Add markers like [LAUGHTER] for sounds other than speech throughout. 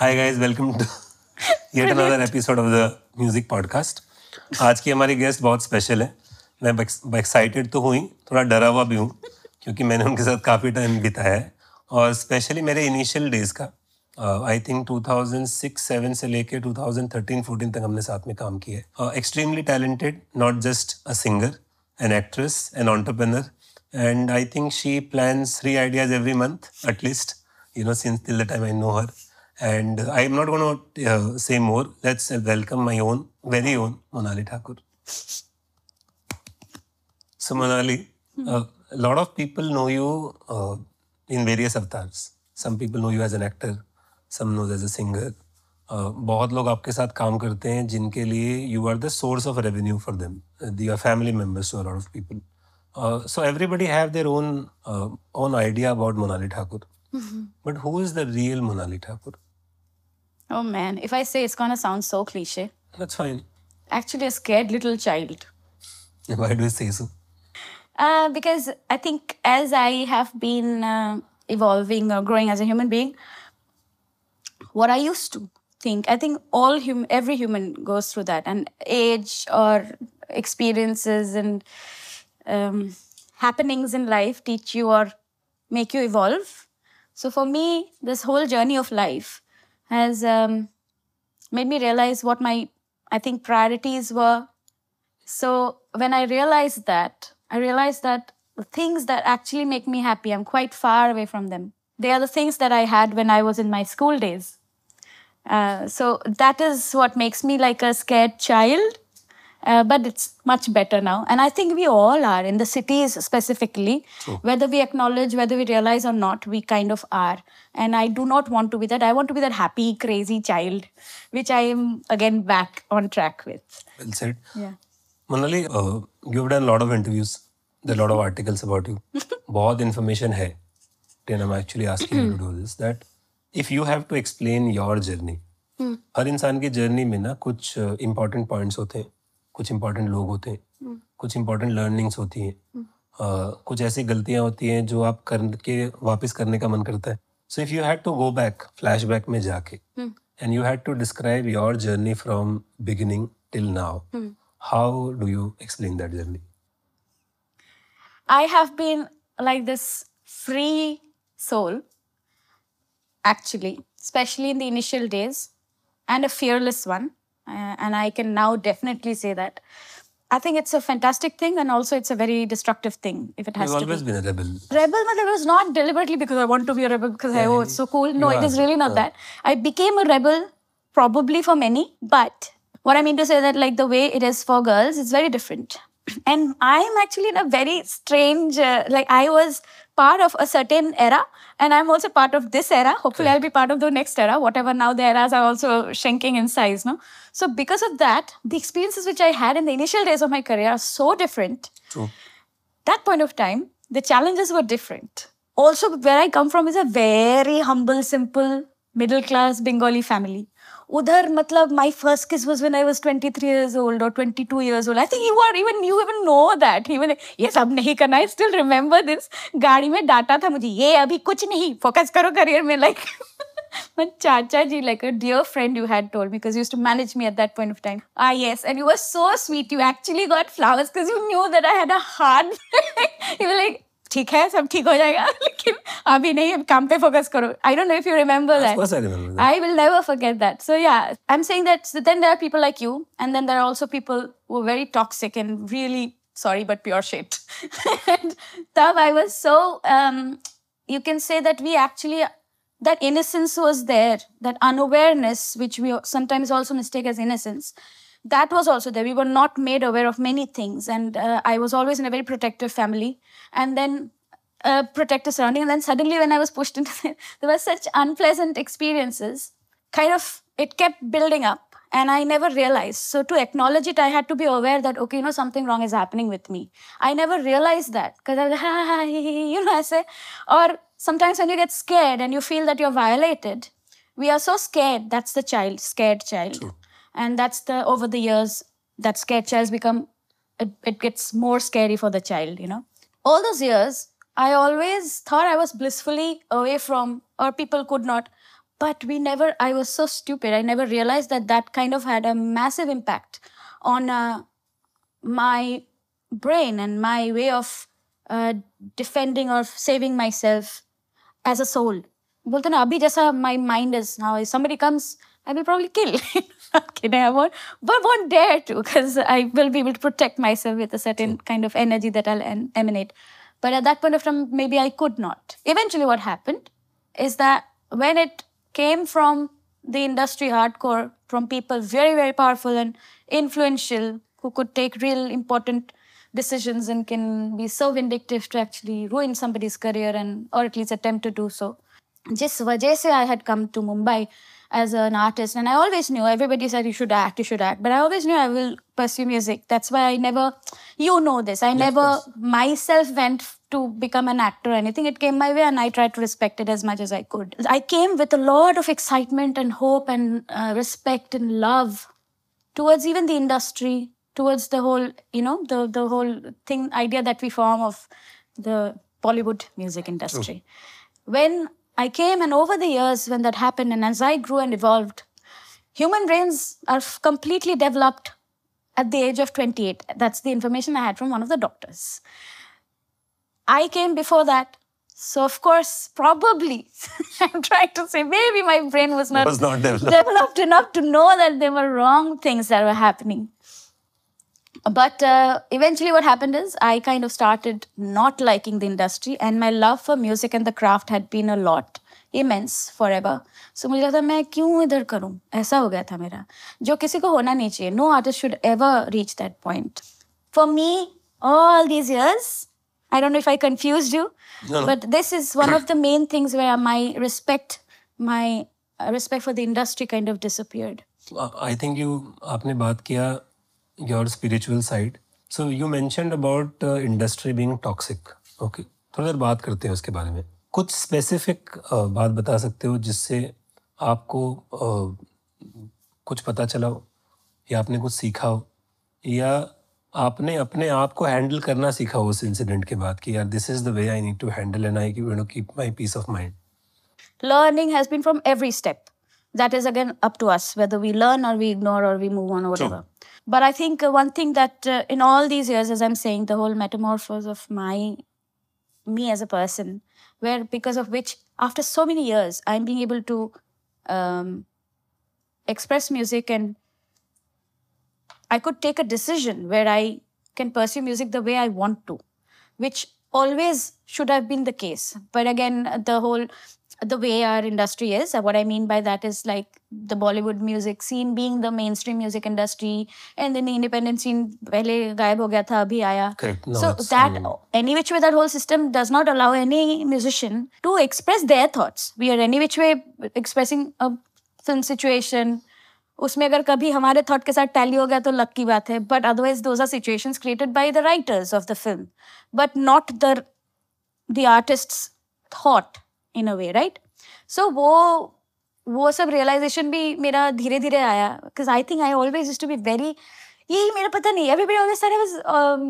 Hi guys welcome to yet another episode of the music podcast आज की हमारी guest बहुत स्पेशल है। मैं एक्साइटेड तो हुई थोड़ा डरा हुआ भी हूँ क्योंकि मैंने उनके साथ काफ़ी टाइम बिताया है। और स्पेशली मेरे इनिशियल डेज़ का आई थिंक 2006-7 से लेके 2013-14 तक हमने साथ में काम किया है। Extremely talented not just a singer an actress an entrepreneur and I think she plans three ideas every month at least you know since till the time I know her. And I'm not going to uh, say more. Let's welcome my own, very own Monali Thakur. So Monali, uh, a lot of people know you uh, in various avatars. Some people know you as an actor, some knows as a singer. Uh, बहुत लोग आपके साथ काम करते हैं जिनके लिए you are the source of revenue for them they are family members to a lot of people so everybody have their own uh, own idea about Monali Thakur. But who is the real Monali Thakur? Oh man, if I say it's gonna sound so cliche. That's fine. Actually, a scared little child. [LAUGHS] Why do you say so? Uh, because I think as I have been uh, evolving or growing as a human being, what I used to think, I think all hum- every human goes through that, and age or experiences and um, happenings in life teach you or make you evolve. So for me, this whole journey of life has um, made me realize what my, I think, priorities were. So when I realized that, I realized that the things that actually make me happy, I'm quite far away from them. They are the things that I had when I was in my school days. Uh, so that is what makes me like a scared child. Uh, but it's much better now. And I think we all are in the cities specifically, True. whether we acknowledge, whether we realize or not, we kind of are. And I do not want to be that. I want to be that happy, crazy child, which I am again back on track with. Well said. Yeah. Monali, uh, you've done a lot of interviews. There are a lot of articles about you. [LAUGHS] बहुत information है. Then I'm actually asking you to do this. That if you have to explain your journey, hmm. हर इंसान की journey में ना कुछ uh, important points होते हैं कुछ इम्पोर्टेंट लोग होते हैं कुछ इम्पोर्टेंट लर्निंग्स होती हैं uh, कुछ ऐसी गलतियाँ होती हैं जो आप करके वापस करने का मन करता है। So if you had to go back flash back में जाके and you had to describe your journey from beginning till now how do you explain that journey I have been like this free soul, actually, especially in the initial days, and a fearless one. Uh, and I can now definitely say that. I think it's a fantastic thing, and also it's a very destructive thing if it has You've to always be. been a rebel. Rebel, but it was not deliberately because I want to be a rebel because I, oh, it's so cool. No, it is really not that. I became a rebel probably for many, but what I mean to say that like the way it is for girls is very different. [CLEARS THROAT] And I'm actually in a very strange, uh, like I was part of a certain era, and I'm also part of this era. Hopefully, I'll be part of the next era. Whatever now the eras are also shrinking in size, no. So because of that, the experiences which I had in the initial days of my career are so different True. that point of time, the challenges were different. Also, where I come from is a very humble, simple, middle class Bengali family. Udhar, matlab, my first kiss was when I was 23 years old or 22 years old. I think you are even, you even know that. Even, yes, अब नहीं करना. I still remember this. गाड़ी में डांटा था मुझे. ये अभी कुछ नहीं. Focus करो career में. Like, [LAUGHS] my chacha ji, like a dear friend you had told me because you used to manage me at that point of time. Ah, yes. And you were so sweet. You actually got flowers because you knew that I had a hard [LAUGHS] You were like, ठीक है सब ठीक हो जाएगा [LAUGHS] लेकिन अभी नहीं अब काम पे फोकस करो I don't know if you remember Of that course, I remember that. I will never forget that. So yeah, I'm saying that so then there are people like you, and then there are also people who are very toxic and really sorry but pure shit. and Tab, I was so um, you can say that we actually that innocence was there, that unawareness, which we sometimes also mistake as innocence. That was also there. We were not made aware of many things, and uh, I was always in a very protective family, and then uh, protective surrounding. And then suddenly, when I was pushed into it, [LAUGHS] there were such unpleasant experiences. Kind of, it kept building up, and I never realized. So to acknowledge it, I had to be aware that okay, you know, something wrong is happening with me. I never realized that because I was [LAUGHS] you know, I say, or sometimes when you get scared and you feel that you're violated, we are so scared. That's the child, scared child, and that's the over the years that scared child's become. It, it gets more scary for the child, you know. All those years, I always thought I was blissfully away from, or people could not but we never i was so stupid i never realized that that kind of had a massive impact on uh, my brain and my way of uh, defending or saving myself as a soul. बोलते ना अभी जैसा my mind is now if somebody comes I will probably kill. [LAUGHS] Not kidding, I won't, but won't dare to because I will be able to protect myself with a certain kind of energy that I'll en- emanate. But at that point of time, maybe I could not. Eventually, what happened is that when it came from the industry hardcore, from people very, very powerful and influential who could take real important decisions and can be so vindictive to actually ruin somebody's career and or at least attempt to do so. जिस वजह से I had come to Mumbai as an artist and I always knew everybody said you should act you should act but I always knew I will pursue music that's why I never you know this I never myself went to become an actor or anything it came my way and I tried to respect it as much as I could I came with a lot of excitement and hope and uh, respect and love towards even the industry towards the whole you know the the whole thing idea that we form of the bollywood music industry when i came and over the years when that happened and as i grew and evolved human brains are completely developed at the age of 28 that's the information i had from one of the doctors I came before that. So of course, probably [LAUGHS] I'm trying to say maybe my brain was not, Was not developed. developed enough to know that there were wrong things that were happening But uh, eventually, what happened is I kind of started not liking the industry, and my love for music and the craft had been a lot immense forever. So मुझे लगा मैं क्यों इधर करूं ऐसा हो गया था मेरा जो किसी को होना नहीं चाहिए no artist should ever reach that point for me all these years I don't know if I confused you No, no. but this is one of the main things where my respect my uh, respect for the industry kind of disappeared I think you आपने बात किया your spiritual side so you mentioned about industry being toxic okay थोड़ी देर बात करते हैं उसके बारे में। कुछ स्पेसिफिक बात बता सकते हो जिससे आपको uh, कुछ पता चला हो? या आपने कुछ सीखा हो? या आपने अपने आप को हैंडल करना सीखा हो उस इंसिडेंट के बाद कि यार this is the way I need to handle and I you know keep my peace of mind learning has been from every step. That is again up to us whether we learn or we ignore or we move on or whatever. But I think uh, one thing that uh, in all these years, as I'm saying, the whole metamorphose of my me as a person, where because of which after so many years I'm being able to um, express music and I could take a decision where I can pursue music the way I want to, which always should have been the case. But again, the whole the way our industry is, uh, what I mean by that is like the Bollywood music scene being the mainstream music industry, and then the independent scene पहले गायब हो गया था अभी आया. Correct. No, so it's, that um, any which way that whole system does not allow any musician to express their thoughts. We are any which way expressing a film situation. उसमें अगर कभी हमारे थॉट के साथ tally हो गया तो luck की बात है but otherwise those are situations created by the writers of the film but not the the artists thought in a way right so वो वो सब रियलाइजेशन भी मेरा धीरे धीरे आया because I think I always to be very यही मेरा पता नहीं एवरीबडी ऑलवेज सारे वाज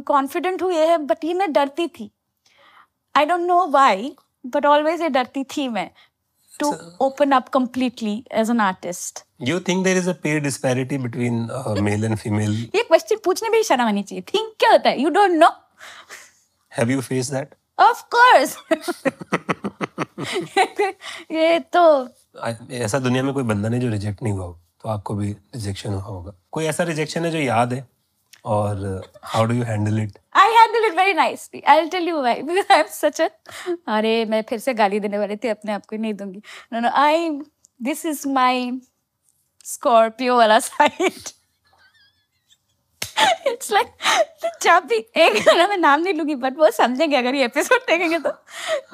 कॉन्फिडेंट हुई है बट ये मैं डरती थी। I don't know why but always ये डरती थी मैं to open up completely as an artist You think there is a pay disparity between uh, male and female? [LAUGHS] ये क्वेश्चन पूछने में ही शर्म आनी चाहिए थिंक क्या होता है? You don't know Have you faced that? Of course [LAUGHS] [LAUGHS] ये तो ऐसा दुनिया में कोई बंदा नहीं जो रिजेक्ट नहीं हुआ हो तो आपको भी रिजेक्शन हुआ होगा। कोई ऐसा रिजेक्शन है जो याद है? और how do you handle it I handle it very nicely. I'll tell you why. [LAUGHS] Because I'm such a अरे मैं फिर से गाली देने वाली थी अपने आप को नहीं दूँगी। No no I this is my Scorpio वाला [LAUGHS] side. It's like, जब भी एक ना मैं नाम नहीं लूँगी बट वो समझेंगे अगर ये एपिसोड देखेंगे तो।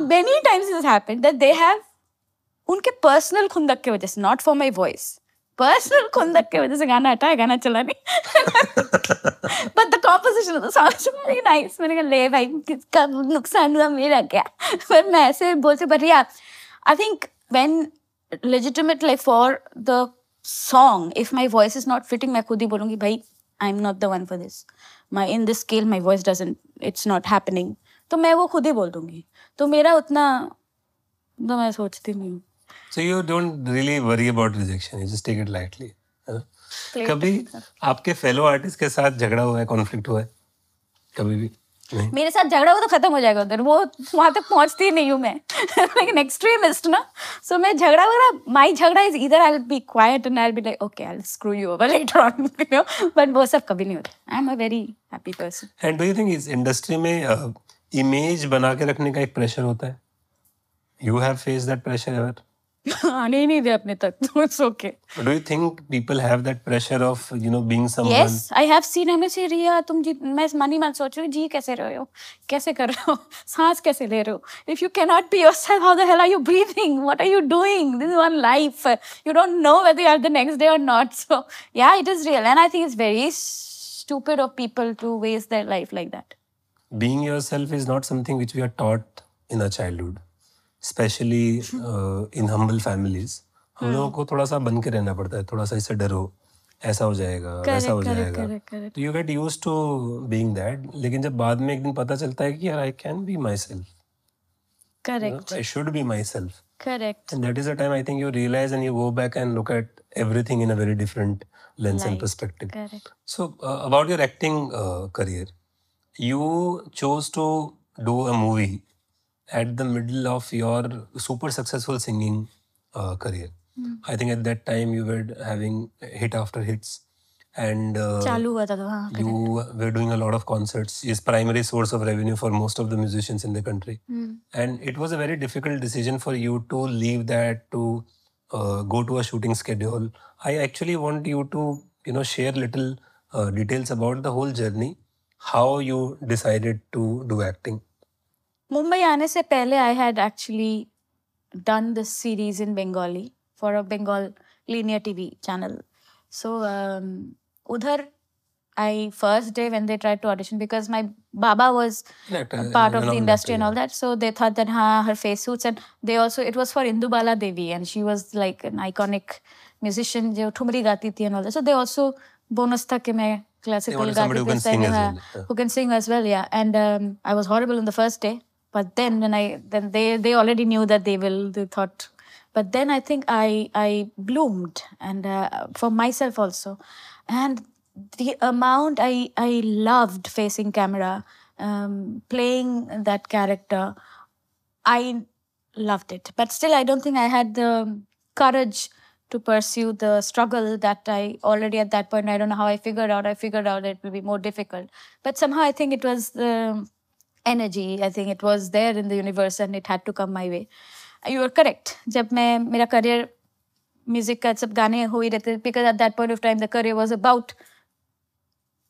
Many times is happened that they have उनके पर्सनल खुंदक की वजह से not for my voice personal खुंदक की वजह से गाना हटाया, गाना चला नहीं। But the composition of the song is nice मैंने कहा, ले भाई, किसका नुकसान हुआ, मेरा क्या? पर मैं ऐसे बोलती but yeah I think when legitimate, like for the song, if my voice is not fitting, मैं खुद ही बोलूँगी, भाई I am not the one for this my in this scale my voice doesn't it's not happening तो मैं वो खुद ही बोल दूँगी तो मेरा उतना तो मैं सोचती नहीं हूँ So you don't really worry about rejection. You just take it lightly. है? कभी आपके फेलो आर्टिस्ट के साथ झगड़ा हुआ है कॉन्फ्लिक्ट हुआ है कभी भी मेरे साथ झगड़ा हो तो खत्म हो जाएगा उधर। वो वहाँ तक पहुँचती नहीं हूँ मैं। [LAUGHS] लेकिन एक्सट्रीमिस्ट ना। सो मैं झगड़ा वगैरह माई झगड़ा इज़ इधर I be quiet and I be like okay I screw you over later on you know but वो सब कभी नहीं होता। I am a very happy person and do you think इस इंडस्ट्री में इमेज बना के रखने का एक प्रेशर होता है? You have face that pressure ever [LAUGHS] आने ही नहीं दे अपने तक तो it's okay do you think people have that pressure of you know being someone yes I have seen हमें से रिया तुम जी मैं मनी मन सोच रही हूँ जी कैसे रहे हो? कैसे कर रहे हो? [LAUGHS] सांस कैसे ले रहे हो? If you can not be yourself how the hell are you breathing what are you doing this is one life you don't know whether you are the next day और not so yeah it is real and I think it's very stupid of people to waste their life like that. Being yourself is not something which we are taught in our childhood. Especially uh, in humble families हम लोगों को थोड़ा सा बन के रहना पड़ता है थोड़ा सा इससे डरो ऐसा हो जाएगा वैसा हो जाएगा. तो you get use to being that लेकिन जब बाद में एक दिन पता चलता है कि यार I can be myself correct should be myself correct And that is the time I think you realize and you go back and look at everything in a very different lens Light. and perspective. correct So, uh, about your acting uh, career, you chose to do a movie at the middle of your super successful singing uh, career. I think at that time you were having hit after hits. And uh, you were doing a lot of concerts, is primary source of revenue for most of the musicians in the country. And it was a very difficult decision for you to leave that to uh, go to a shooting schedule. I actually want you to, you know, share little uh, details about the whole journey, how you decided to do acting. Mumbai आने से पहले I had actually done this series in Bengali for a Bengal linear TV channel so उधर I first day when they tried to audition because my baba was An actor, part of the industry actor, and all that. So they thought that ha, her face suits, and they also it was for Indubala Devi, and she was like an iconic musician जो ठुमरी गाती थी and all that. So they also bonus था कि मैं classical हाँ, well, yeah. who can sing as well, yeah. And um, I was horrible on the first day, but then when I then they they already knew that they will they thought. But then I think I I bloomed and uh, for myself also, and the amount I I loved facing camera, um, playing that character, I loved it. But still, I don't think I had the courage to pursue the struggle that I already at that point. I don't know how I figured out. I figured out it will be more difficult. But somehow I think it was the energy. I think it was there in the universe and it had to come my way. You are correct. जब मैं मेरा career music का सब गाने हो ही रहते because at that point of time the career was about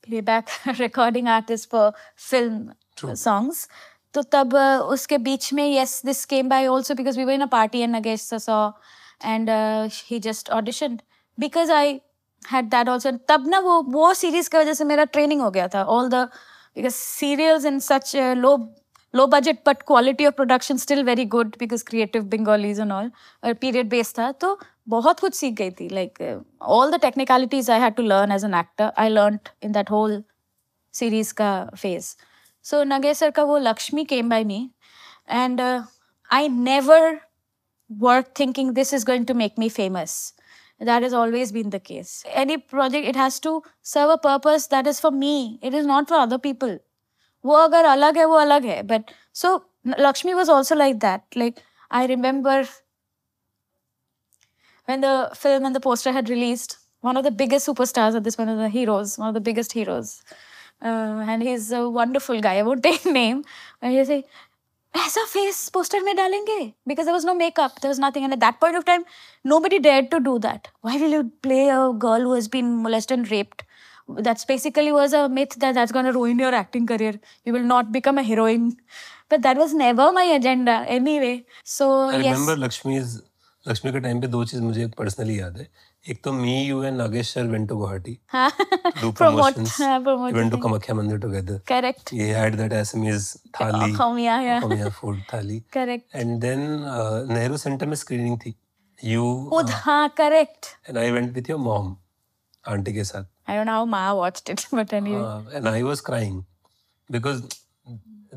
playback recording artist for film True. songs. तो तब uh, उसके बीच में yes this came by also because we were in a party and Nagesh sir saw and uh, he just auditioned because I had that also तब ना वो वो series की वजह से मेरा training हो गया था all the because serials in such a low low budget but quality of production still very good because creative Bengalis and all और period based था तो बहुत कुछ सीख गई थी like uh, all the technicalities I had to learn as an actor I learned in that whole series का phase so Nagesh sir का वो Lakshmi came by me and uh, I never worked thinking this is going to make me famous that has always been the case any project it has to serve a purpose that is for me it is not for other people वो अगर अलग है वो अलग है but so Lakshmi was also like that like I remember when the film and the poster had released one of the biggest superstars at this point of the heroes one of the biggest heroes uh, and he's a wonderful guy I won't [LAUGHS] take name and he say ऐसा face poster में डालेंगे? Because there was no makeup there was nothing and that point of time nobody dare to do that why will you play a girl who's been molest and raped that's basically was a myth that that's gonna ruin your acting career you will not become a heroine but that was never my agenda anyway so Lakshmi Lakshmi के time पे दो चीज़ मुझे personally याद है. एक तो me you and Nagesh sir went to Guwahati हाँ, do promote promotions हाँ, we promote went to Kamakhya Mandir together correct he had that Assamese thali हम yeah yeah Omiya food thali correct and then uh, Nehru Center में screening थी you खुद हाँ correct and I went with your mom aunty के साथ I don't know how Ma watched it but anyway uh, and I was crying because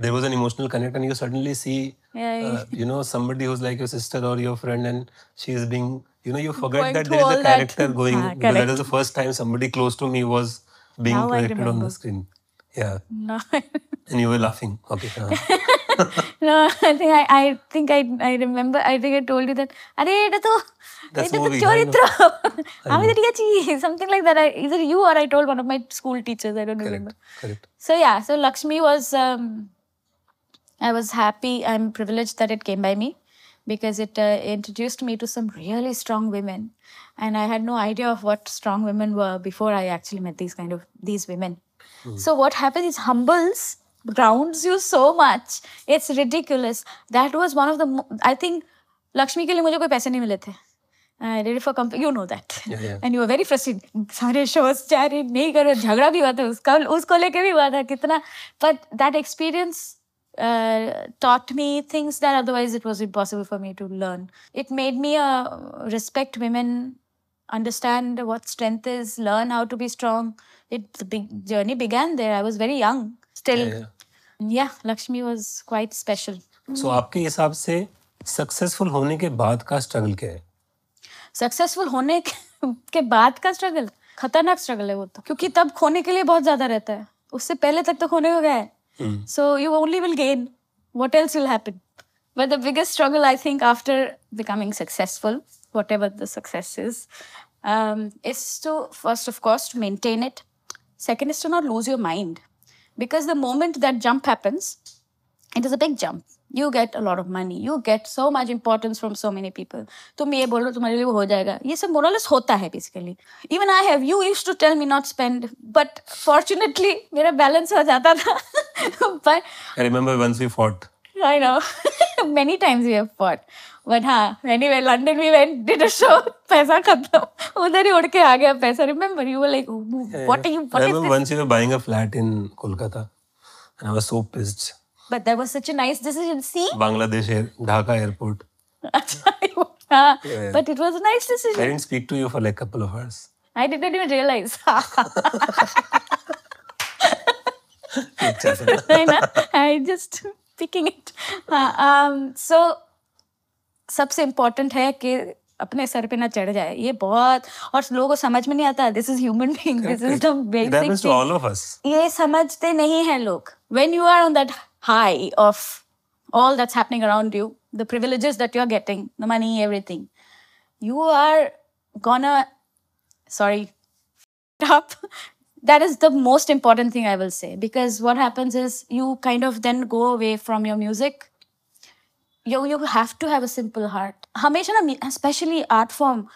there was an emotional connect and you suddenly see Yeah, uh, you know somebody who's like your sister or your friend and she is being you know you forget Going that through there is all a that. character going Ah, because that correct. is the first time somebody close to me was being Now I projected on the remember. screen yeah no, and you were laughing okay uh, [LAUGHS] no. I think I, I think I, I remember. I think I told you that. अरे এটা তো That's এটা তো movie, I চরিত্র আমি তো ঠিক আছি something like that. I, either you or I told one of my school teachers. I don't remember. correct correct So yeah, so Lakshmi was. Um, I was happy. I'm privileged that it came by me because it uh, introduced me to some really strong women, and I had no idea of what strong women were before I actually met these kind of these women. So what happens is humbles grounds you so much. It's ridiculous. That was one of the. mo- I think Lakshmi के लिए मुझे कोई पैसे नहीं मिले थे. I did it for company. You know that. Yeah, yeah. And you were very frustrated. सारे shows चारे नहीं करो झगड़ा भी हुआ था उसका उसको लेके भी हुआ था कितना. But that experience uh, taught me things that otherwise it was impossible for me to learn. It made me uh, respect women, understand what strength is, learn how to be strong. It the big journey began there. I was very young still. Yeah, Yeah, Lakshmi was quite special. so आपके हिसाब से successful होने के बाद का struggle क्या है successful होने के, के बाद का स्ट्रगल खतरनाक स्ट्रगल है वो तो क्योंकि तब खोने के लिए बहुत ज़्यादा रहता है उससे पहले तक तो खोने को गया है Hmm. So you only will gain. What else will happen? But the biggest struggle, I think, after becoming successful, whatever the success is, um, is to first, of course, to maintain it. Second is to not lose your mind. Because the moment that jump happens, it is a big jump. you get a lot of money you get so much importance from so many people तुम ये बोलो तुम्हारे लिए वो हो जाएगा ये सब मोरलेस होता है basically even I have you use to tell me not spend but fortunately मेरा बैलेंस हो जाता था but I remember once we fought I know [LAUGHS] many times we have fought but हाँ anyway London we went did a show पैसा खत्म उधर ही उड़ के आ गया पैसा remember you were like what are you I what is remember this once we were buying a flat in Kolkata and I was so pissed But that was such a nice decision see Bangladesh air, Dhaka airport हाँ, yeah. but it was a nice decision I didn't speak to you for like a couple of hours I didn't even realize. अच्छा I just picking it. हाँ, um, so सबसे important है कि अपने sir पे ना चढ़ जाए ये बहुत और लोगों को समझ में नहीं आता this is human being this is the basic all of us. ये समझते नहीं हैं लोग when you are on that high of all that's happening around you the privileges that you're getting the money everything you are gonna sorry [LAUGHS] up that is the most important thing i will say because what happens is you kind of then go away from your music you you have to have a simple heart हमेशा ना especially art form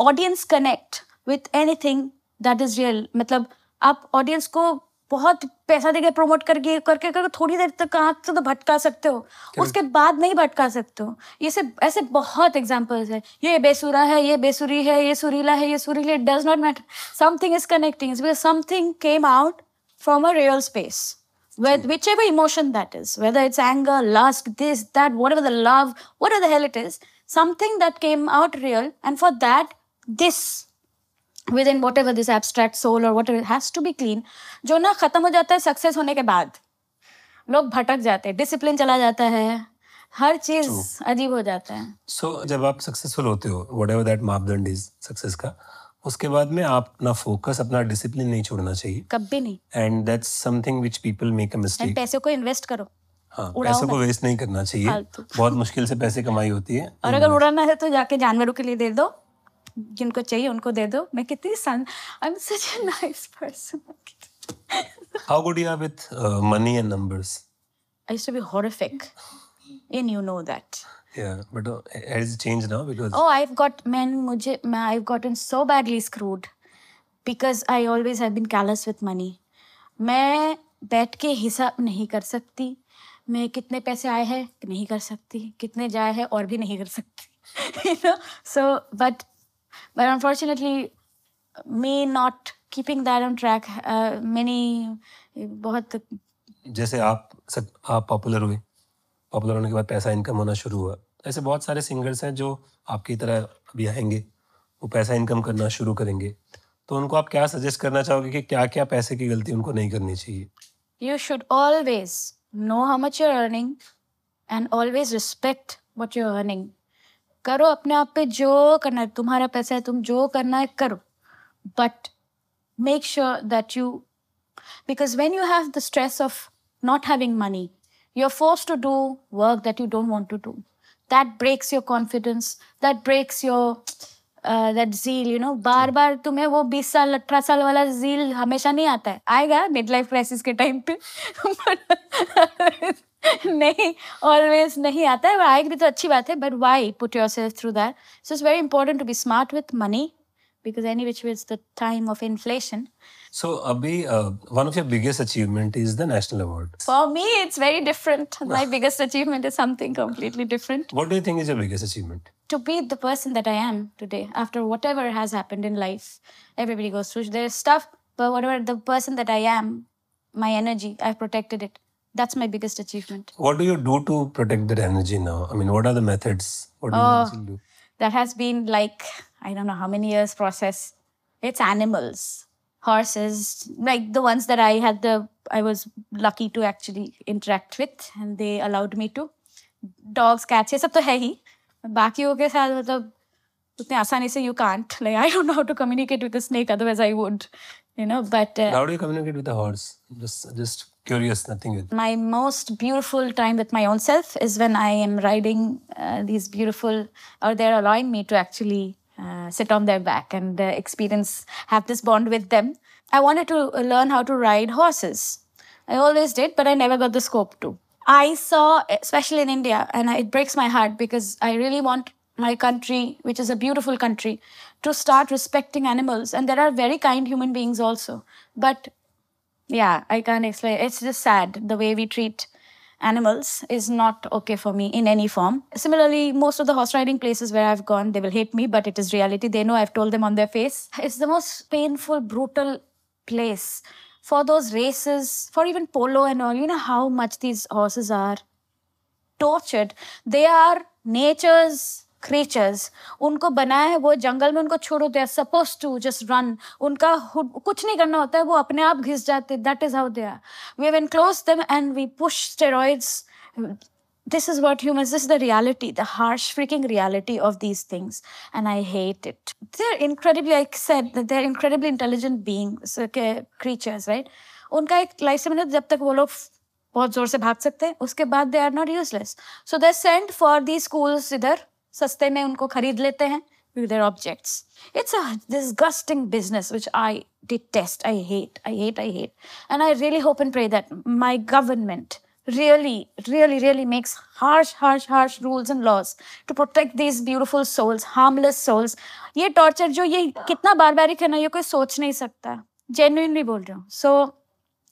audience connect with anything that is real मतलब आप audience को बहुत पैसा देकर promote करके करके करके थोड़ी देर तक कहाँ तो भटका सकते हो। उसके बाद नहीं भटका सकते हो। ये सब ऐसे बहुत एग्जाम्पल्स है। ये बेसुरा है ये बेसुरी है ये सुरीला है ये सुरीला it does not matter something is connecting something came out from a real space with which every emotion that is whether it's it's last this that what are the love what are hell it is something that came out real and for that this within whatever this abstract soul or whatever it has to be clean जो ना खत्म हो जाता है success होने के बाद। लोग भटक जाते हैं डिसिप्लिन चला जाता है हर चीज़ अजीब हो जाता है। सो so, जब आप सक्सेसफुल होते हो वट एवर दैट मापदंड इज़ सक्सेस का उसके बाद में आप अपना फोकस अपना डिसिप्लिन नहीं छोड़ना चाहिए। कभी नहीं। And that's something which people make a mistake पैसे को इन्वेस्ट करो। हाँ पैसों को वेस्ट नहीं करना चाहिए। बहुत मुश्किल से पैसे कमाई होती है। और अगर उड़ाना है तो जाके जानवरों के लिए दे दो। जिनको चाहिए उनको दे दो। मैं कितनी सन I am such a nice person how good you are with money and numbers I used to be horrific in you know that yeah but has change now because oh I have got man मुझे मैं I have gotten so badly screwed because I always have been callous with money मैं बैठ के हिसाब नहीं कर सकती। मैं कितने पैसे आए हैं नहीं कर सकती। कितने जाए हैं और भी नहीं कर सकती। [LAUGHS] So but but unfortunately me not keeping that on track uh, many बहुत जैसे आप सब आप पॉपुलर हुए पॉपुलर होने के बाद पैसा इनकम होना शुरू हुआ ऐसे बहुत सारे सिंगर्स हैं जो आपकी तरह अभी आएँगे वो पैसा इनकम करना शुरू करेंगे तो उनको आप क्या सजेस्ट करना चाहोगे कि क्या क्या पैसे की गलती उनको नहीं करनी चाहिए you should always know how much you're earning and always respect what you're earning. करो, अपने आप पे जो करना है, तुम्हारा पैसा है, तुम जो करना है, करो। But make sure that you because when you have the stress of not having money you are force to do work that you don't want to do that breaks your confidence that breaks your that zeal you know बार बार तुम्हें वो बीस साल अठारह साल वाला जील हमेशा नहीं आता है आएगा मिड लाइफ क्राइसिस के टाइम पे नहीं ऑलवेज नहीं आता है आएगी तो अच्छी बात है but why put yourself through that so it's very important to be smart with money because any which way it's the time of inflation. So, Abhi, uh, one of your biggest achievement is the national award. For me, it's very different. My biggest achievement is something completely different. What do you think is your biggest achievement? To be the person that I am today, after whatever has happened in life, everybody goes through. There's stuff, but whatever the person that I am, my energy, I've protected it. That's my biggest achievement. What do you do to protect that energy now? I mean, what are the methods? What do you Oh. actually do? that has been like I don't know how many years process. It's animals, horses, like the ones that I had the I was lucky to actually interact with, and they allowed me to. Dogs, cats, ये सब तो है ही बाकियों के साथ मतलब उतने आसानी से you can't. Like I don't know how to communicate with a snake, otherwise I would, you know. But uh, How do you communicate with a horse? Just, just curious, nothing my most beautiful time with my own self is when I am riding uh, these beautiful, or they're allowing me to actually uh, sit on their back and uh, experience, have this bond with them. I wanted to uh, learn how to ride horses. I always did, but I never got the scope to. I saw, especially in India, and it breaks my heart because I really want my country, which is a beautiful country, to start respecting animals. And there are very kind human beings also. But yeah, I can't explain. It's just sad. The way we treat animals is not okay for me in any form. Similarly, most of the horse riding places where I've gone, they will hate me, but it is reality. They know I've told them on their face. It's the most painful, brutal place for those races, for even polo and all. You know how much these horses are tortured. They are nature's creatures उनको बनाया है, वो जंगल में उनको छोड़ो they suppose to just run उनका कुछ नहीं करना होता है, वो अपने आप घिस जाते that is how they we have enclose them and we push steroids this is what you mean this the reality the harsh freaking reality of these things and I hate it they are incredibly I said they are incredibly intelligent beings creatures right उनका एक life से मतलब जब तक वो लोग बहुत ज़ोर से भाग सकते हैं, उसके बाद they are not useless so they sent for the schools इधर सस्ते में उनको खरीद लेते हैं with their objects. It's a disgusting business which I detest. I hate. I hate. I hate. And I really hope and pray that my government really, really, really makes harsh, harsh, harsh rules and laws to protect these beautiful souls, harmless souls. ये torture जो ये कितना बारबारिक है ना ये कोई सोच नहीं सकता genuinely बोल रही हूँ so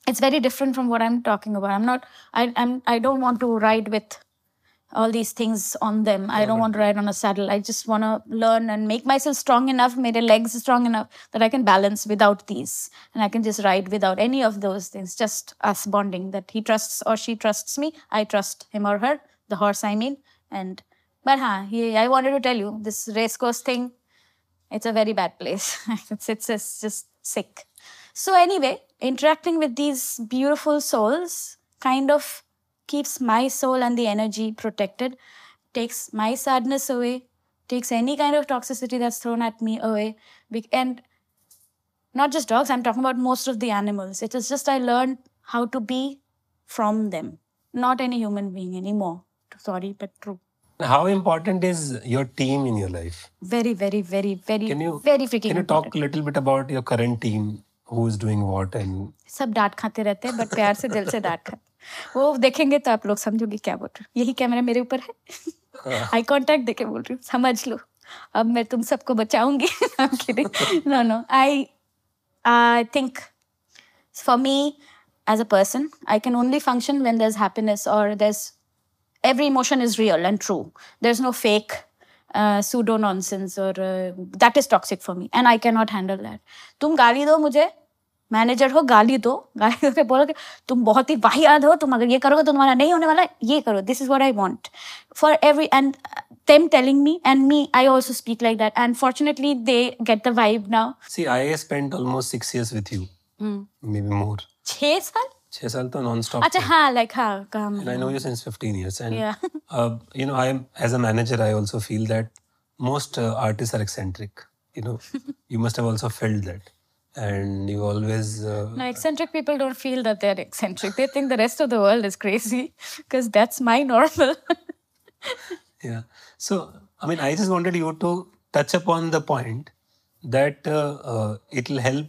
it's very different from what I'm talking about. I'm not. I, I'm. I don't want to ride with all these things on them. I don't want to ride on a saddle. I just want to learn and make myself strong enough, make the legs strong enough that I can balance without these, and I can just ride without any of those things. Just us bonding that he trusts or she trusts me. I trust him or her, the horse. I mean, and but huh, he, I wanted to tell you this race course thing. It's a very bad place. [LAUGHS] it's, it's it's just sick. So anyway, interacting with these beautiful souls kind of keeps my soul and the energy protected, takes my sadness away, takes any kind of toxicity that's thrown at me away. Be- And not just dogs, I'm talking about most of the animals. It is just I learned how to be from them, not any human being anymore. Sorry, but true. How important is your team in your life? Very, very, very, very, Can you very freaking can you important. talk a little bit about your current team? Who is doing what and सब डांट खाते रहते हैं but प्यार से दिल से डांट खाते वो देखेंगे तो आप लोग समझोगे क्या बोल रहे हो। यही कैमरा मेरे ऊपर है। आई कॉन्टेक्ट देखे बोल रही हूँ समझ लो। अब मैं तुम सबको बचाऊँगी। No no I I think for me as a person I can only function when there is happiness और there is every emotion is real and true there is no fake pseudo nonsense और that is toxic for me and I can not handle that तुम गाली दो मुझे manager हो गाली दो गाली दो के बोलो कि तुम बहुत ही वाहियात हो तुम अगर ये करोगे तो तुम्हारा नहीं होने वाला ये करो this is what I want for every and them telling me and me i also speak like that and fortunately they get the vibe now see? I spent almost six years with you, maybe more. छह साल छह साल तो non stop अच्छा हाँ like हाँ काम and I know you since 15 years. And Yeah. uh, you know, I am as a manager, I also feel that most uh, artists are eccentric. You know, you must have also felt that, and you always uh, no eccentric people don't feel that they're eccentric. They think the rest of the world is crazy [LAUGHS] because that's my normal. [LAUGHS] Yeah. So i mean i just wanted you to touch upon the point that uh, uh, it'll help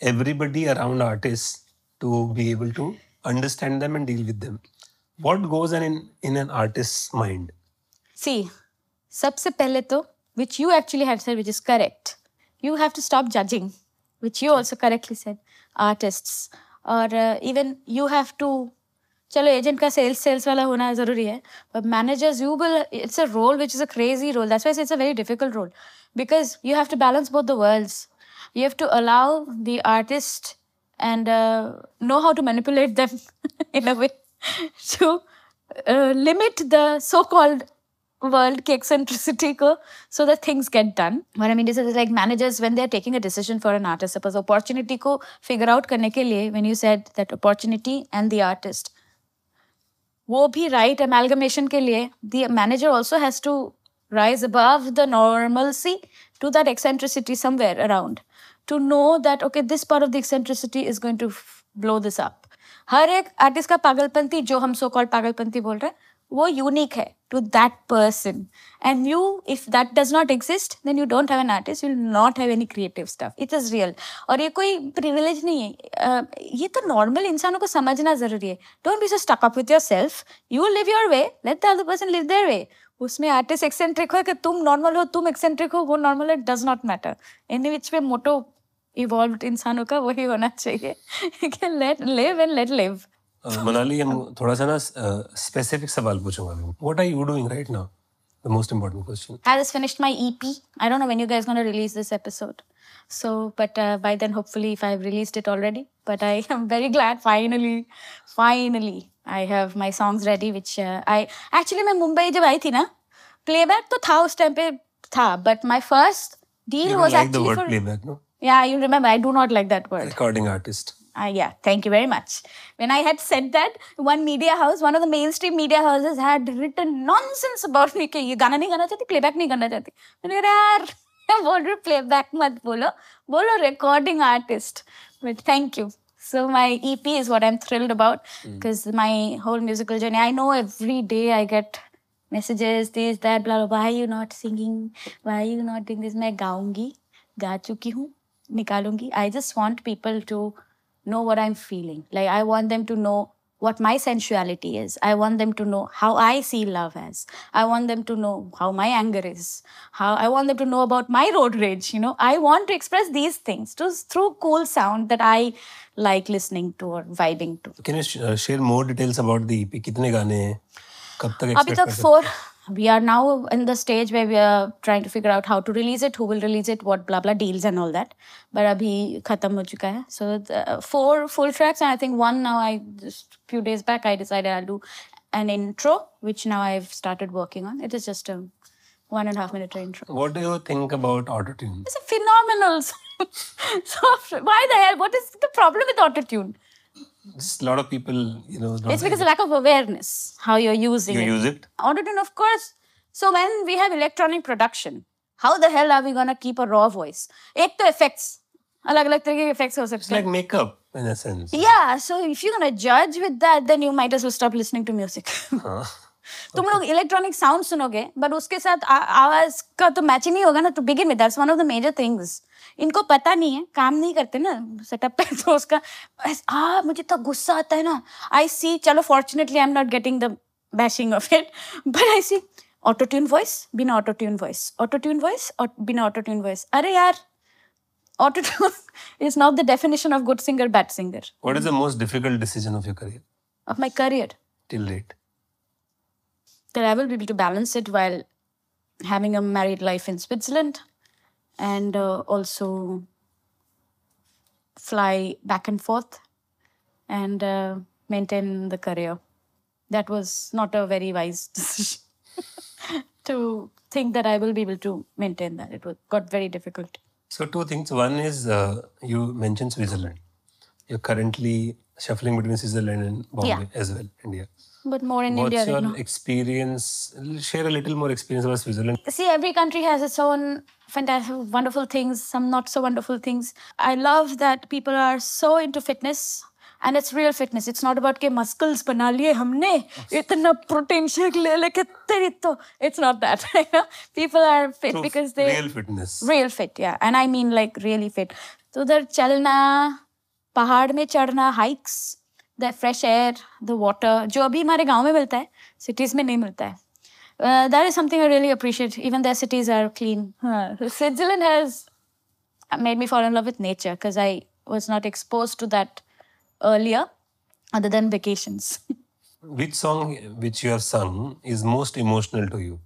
everybody around artists to be able to understand them and deal with them. What goes on in, in an artist's mind? See sabse pehle to which you actually have said which is correct. You have to stop judging which you also correctly said, artists. Or uh, even you have to चलो agent का sales sales वाला होना जरूरी है but managers you will it's a role which is a crazy role that's why it's a very difficult role because you have to balance both the world's you have to allow the artist and uh, know how to manipulate them in a way to uh, limit the world की eccentricity को so that things get done one I mean this is like managers when they are taking a decision for an artist suppose opportunity को figure out करने के लिए when you said that opportunity and the artist वो भी right right, amalgamation के लिए the manager also has to rise above the normalcy to that eccentricity somewhere around to know that okay this part of the eccentricity is going to blow this up हर एक artist का पागलपंती जो हम so called पागलपंती बोल रहे हैं वो unique है to that person and you if that does not exist then you don't have an artist you not have any creative stuff it is real और ये कोई प्रिविलेज नहीं है। अ, ये तो नॉर्मल इंसानों को समझना ज़रूरी है। Don't be so stuck up with yourself you live your way let the other person live their way उसमें आर्टिस्ट एक्सेंट्रिक हो कि तुम नॉर्मल हो तुम एक्सेंट्रिक हो वो नॉर्मल है does not matter any which पे मोटो इवॉल्व इंसानों का वही होना चाहिए। Let live and let live Uh, Manali हम थोड़ा सा ना स्पेसिफिक सवाल पूछूँगा what are you doing right now the most important question I have finished my EP I don't know when you guys gonna release this episode so but by then hopefully if I have released it already but I am very glad finally finally I have my songs ready which I actually मैं मुंबई जब आई थी ना playback तो था उस time पे था but my first deal was actually for playback no yeah you remember I do not like that word recording artist Uh, yeah, thank you very much. When I had said that, one media house, one of the mainstream media houses had written nonsense about me कि ये गाना नहीं गाना चाहती playback नहीं करना चाहती मैंने कहा यार मैं बोल रही प्लेबैक मत बोलो बोलो recording artist but thank you So my EP is what I'm thrilled about because my whole musical journey. I know every day I get messages, this, that, blah, blah. Why are you not singing? Why are you not doing this? मैं गाऊंगी, गा चुकी हूँ, निकालूंगी. I just want people to know what I'm feeling. Like I want them to know what my sensuality is. I want them to know how I see love as. I want them to know how my anger is. How I want them to know about my road rage. You know, I want to express these things just through cool sound that I like listening to or vibing to. Can you sh- uh, share more details about the EP? कितने गाने हैं? कब तक अभी expect तक कर सकते four. we are now in the stage where we are trying to figure out how to release it, who will release it, what blah blah deals and all that. But abhi khatam ho chuka hai. So the, uh, four full tracks and I think one now. I just few days back I decided I'll do an intro, which now I've started working on. It is just a one and a half minute intro. What do you think about autotune? It's a phenomenal. [LAUGHS] so why the hell? What is the problem with autotune? Just a lot of people, you know, don't It's because of lack of awareness how you're using you it. use it. Autotune, of course. So when we have electronic production, how the hell are we gonna keep a raw voice? एक तो effects, अलग अलग तरह के effects हो It's सकते हैं. like makeup in a sense. Yeah, so if you're gonna judge with that, then you might as well stop listening to music. [LAUGHS] हाँ. तुम लोग इलेक्ट्रॉनिक साउंड सुनोगे बट उसके साथ आ- आवाज का तो मैच ही नहीं होगा ना to begin with that's one of the major things इनको पता नहीं है काम नहीं करते ना सेटअप पे [LAUGHS] तो उसका आ मुझे तो गुस्सा आता है ना आई सी चलो fortunately I am not getting the bashing of it but I see auto tune voice बिना auto tune voice auto tune voice बिना ऑटो ट्यून वॉइस अरे यार auto tune is not the definition of good singer bad singer What is the most difficult decision of your career? Of my career till date? that I will be able to balance it while having a married life in Switzerland and uh, also fly back and forth and uh, maintain the career. That was not a very wise [LAUGHS] decision [LAUGHS] to think that I will be able to maintain that. It was, got very difficult. So two things. One is uh, you mentioned Switzerland. You're currently shuffling between Switzerland and Bombay Yeah. as well, India but more in What's India. What's your right experience? Share a little more experience about Switzerland. See, every country has its own fantastic, wonderful things, some not so wonderful things. I love that people are so into fitness. And it's real fitness. It's not about ke muscles banaliye humne itna protein shake le teri to. It's not that. [LAUGHS] People are fit because they real fitness. Real fit, yeah. And I mean like really fit. So they're chalna, pahar mein chadna, hikes. The fresh air the water जो अभी हमारे गांव में मिलता है cities में नहीं मिलता है that is something I really appreciate even the cities are clean Switzerland has made me fall in love with nature because I was not exposed to that earlier other than vacations. [LAUGHS] Which song which you have sung is most emotional to you?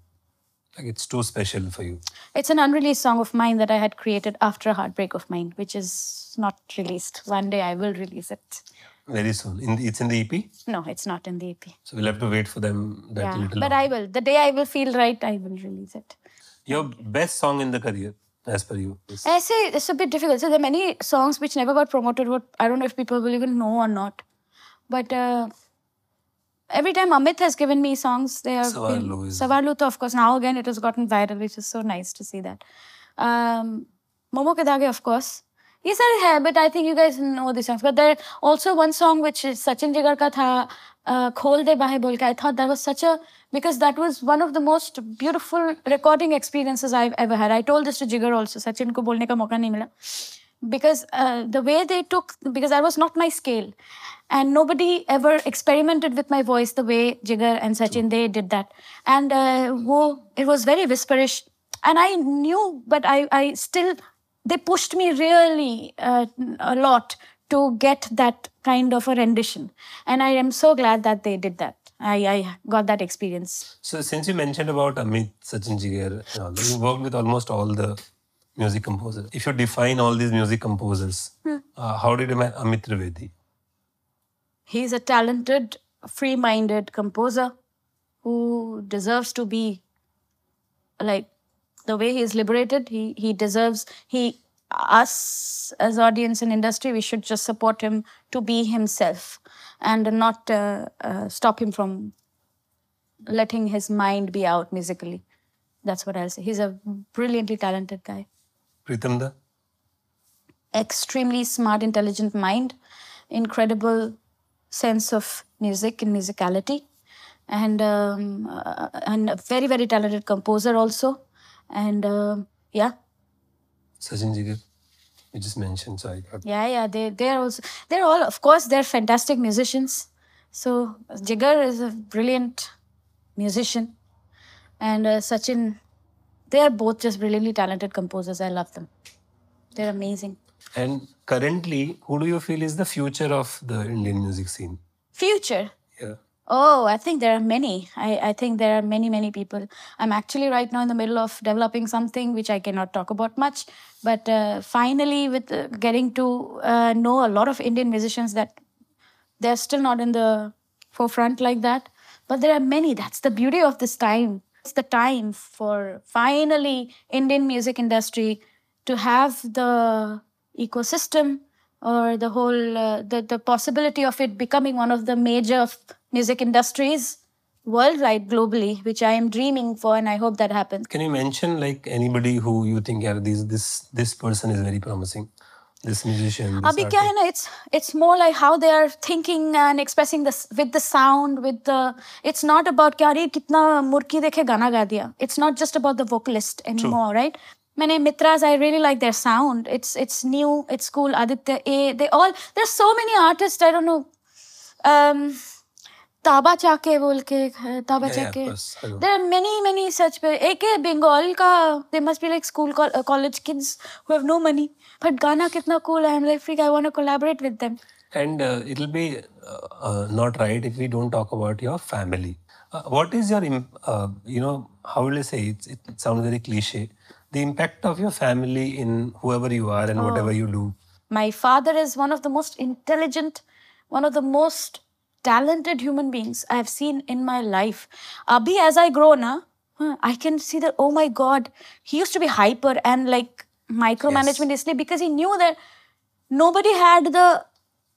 Like it's too special for you. It's an unreleased song of mine that I had created after a heartbreak of mine, which is not released. One day I will release it. Very soon. In the, it's in the EP. No, it's not in the EP. So we'll have to wait for them that Yeah, little. but I will. The day I will feel right, I will release it. Your best song in the career, as per you. is- I say it's a bit difficult. So there are many songs which never got promoted. What I don't know if people will even know or not. But uh, every time Amit has given me songs, they are Sawaar Loon is- Sawaar Loon, of course. Now again, it has gotten viral, which is so nice to see that. Um, Moh Moh Ke Dhaage, of course. ये सारे है I think you guys know these songs. But there also one song which is Sachin Jigar का था uh, खोल दे बाहें बोल के. I thought that was such a because that was one of the most beautiful recording experiences I've ever had. I told this to Jigar also. Sachin को बोलने का मौका नहीं मिला because uh, the way they took because that was not my scale and nobody ever experimented with my voice the way Jigar and Sachin they did that and uh, wo, it was very whisperish and I knew but I, I still they pushed me really uh, a lot to get that kind of a rendition and I am so glad that they did that I, I got that experience So since you mentioned about Amit Sachin Jigar, you worked with almost all the music composers. If you define all these music composers, uh, how did you define Amit Trivedi? He's a talented, free minded composer who deserves to be like the way he is liberated. He, he deserves, he, us as audience and industry, we should just support him to be himself and not uh, uh, stop him from letting his mind be out musically. That's what I'll say. He's a brilliantly talented guy. Pritam Da? extremely smart, intelligent mind, incredible sense of music and musicality, and um, uh, and a very very talented composer also, and um yeah, Sachin Jigar? You just mentioned, so I yeah, yeah. They they're also they're all of course they're fantastic musicians. So Jigar is a brilliant musician, and uh, Sachin, they are both just brilliantly talented composers. I love them. They're amazing. And currently, who do you feel is the future of the Indian music scene? Future. Oh, I think there are many. I, I think there are many, many people. I'm actually right now in the middle of developing something which I cannot talk about much. But uh, finally, with uh, getting to uh, know a lot of Indian musicians that they're still not in the forefront like that. But there are many. That's the beauty of this time. It's the time for finally Indian music industry to have the ecosystem or the whole uh, the, the possibility of it becoming one of the major f- music industries worldwide globally which i am dreaming for and i hope that happens. Can you mention like anybody who you think are this this this person is very promising? This musician this Abhi kya hai na, it's it's more like how they are thinking and expressing this with the sound with the it's not about kya re kitna murki dekhe gana ga diya it's not just about the vocalist anymore True. right? many mitras i really like their sound. It's it's new it's cool. aditya a they all there's so many artists i don't know. Um ताबा चाके बोल के ताबा चाके there are many many such पे एक है बंगाल का they must be like school college kids who have no money but गाना कितना कूल है I am like freak I want to collaborate with them and uh, it'll be uh, uh, not right if we don't talk about your family what is your you know how will i say it, it, it, sounds very cliche the impact of your family in whoever you are and oh. whatever you do my father is one of the most intelligent one of the most talented human beings I've seen in my life abhi as I grow now, I can see that oh my god he used to be hyper and like micromanagement isliye because he knew that nobody had the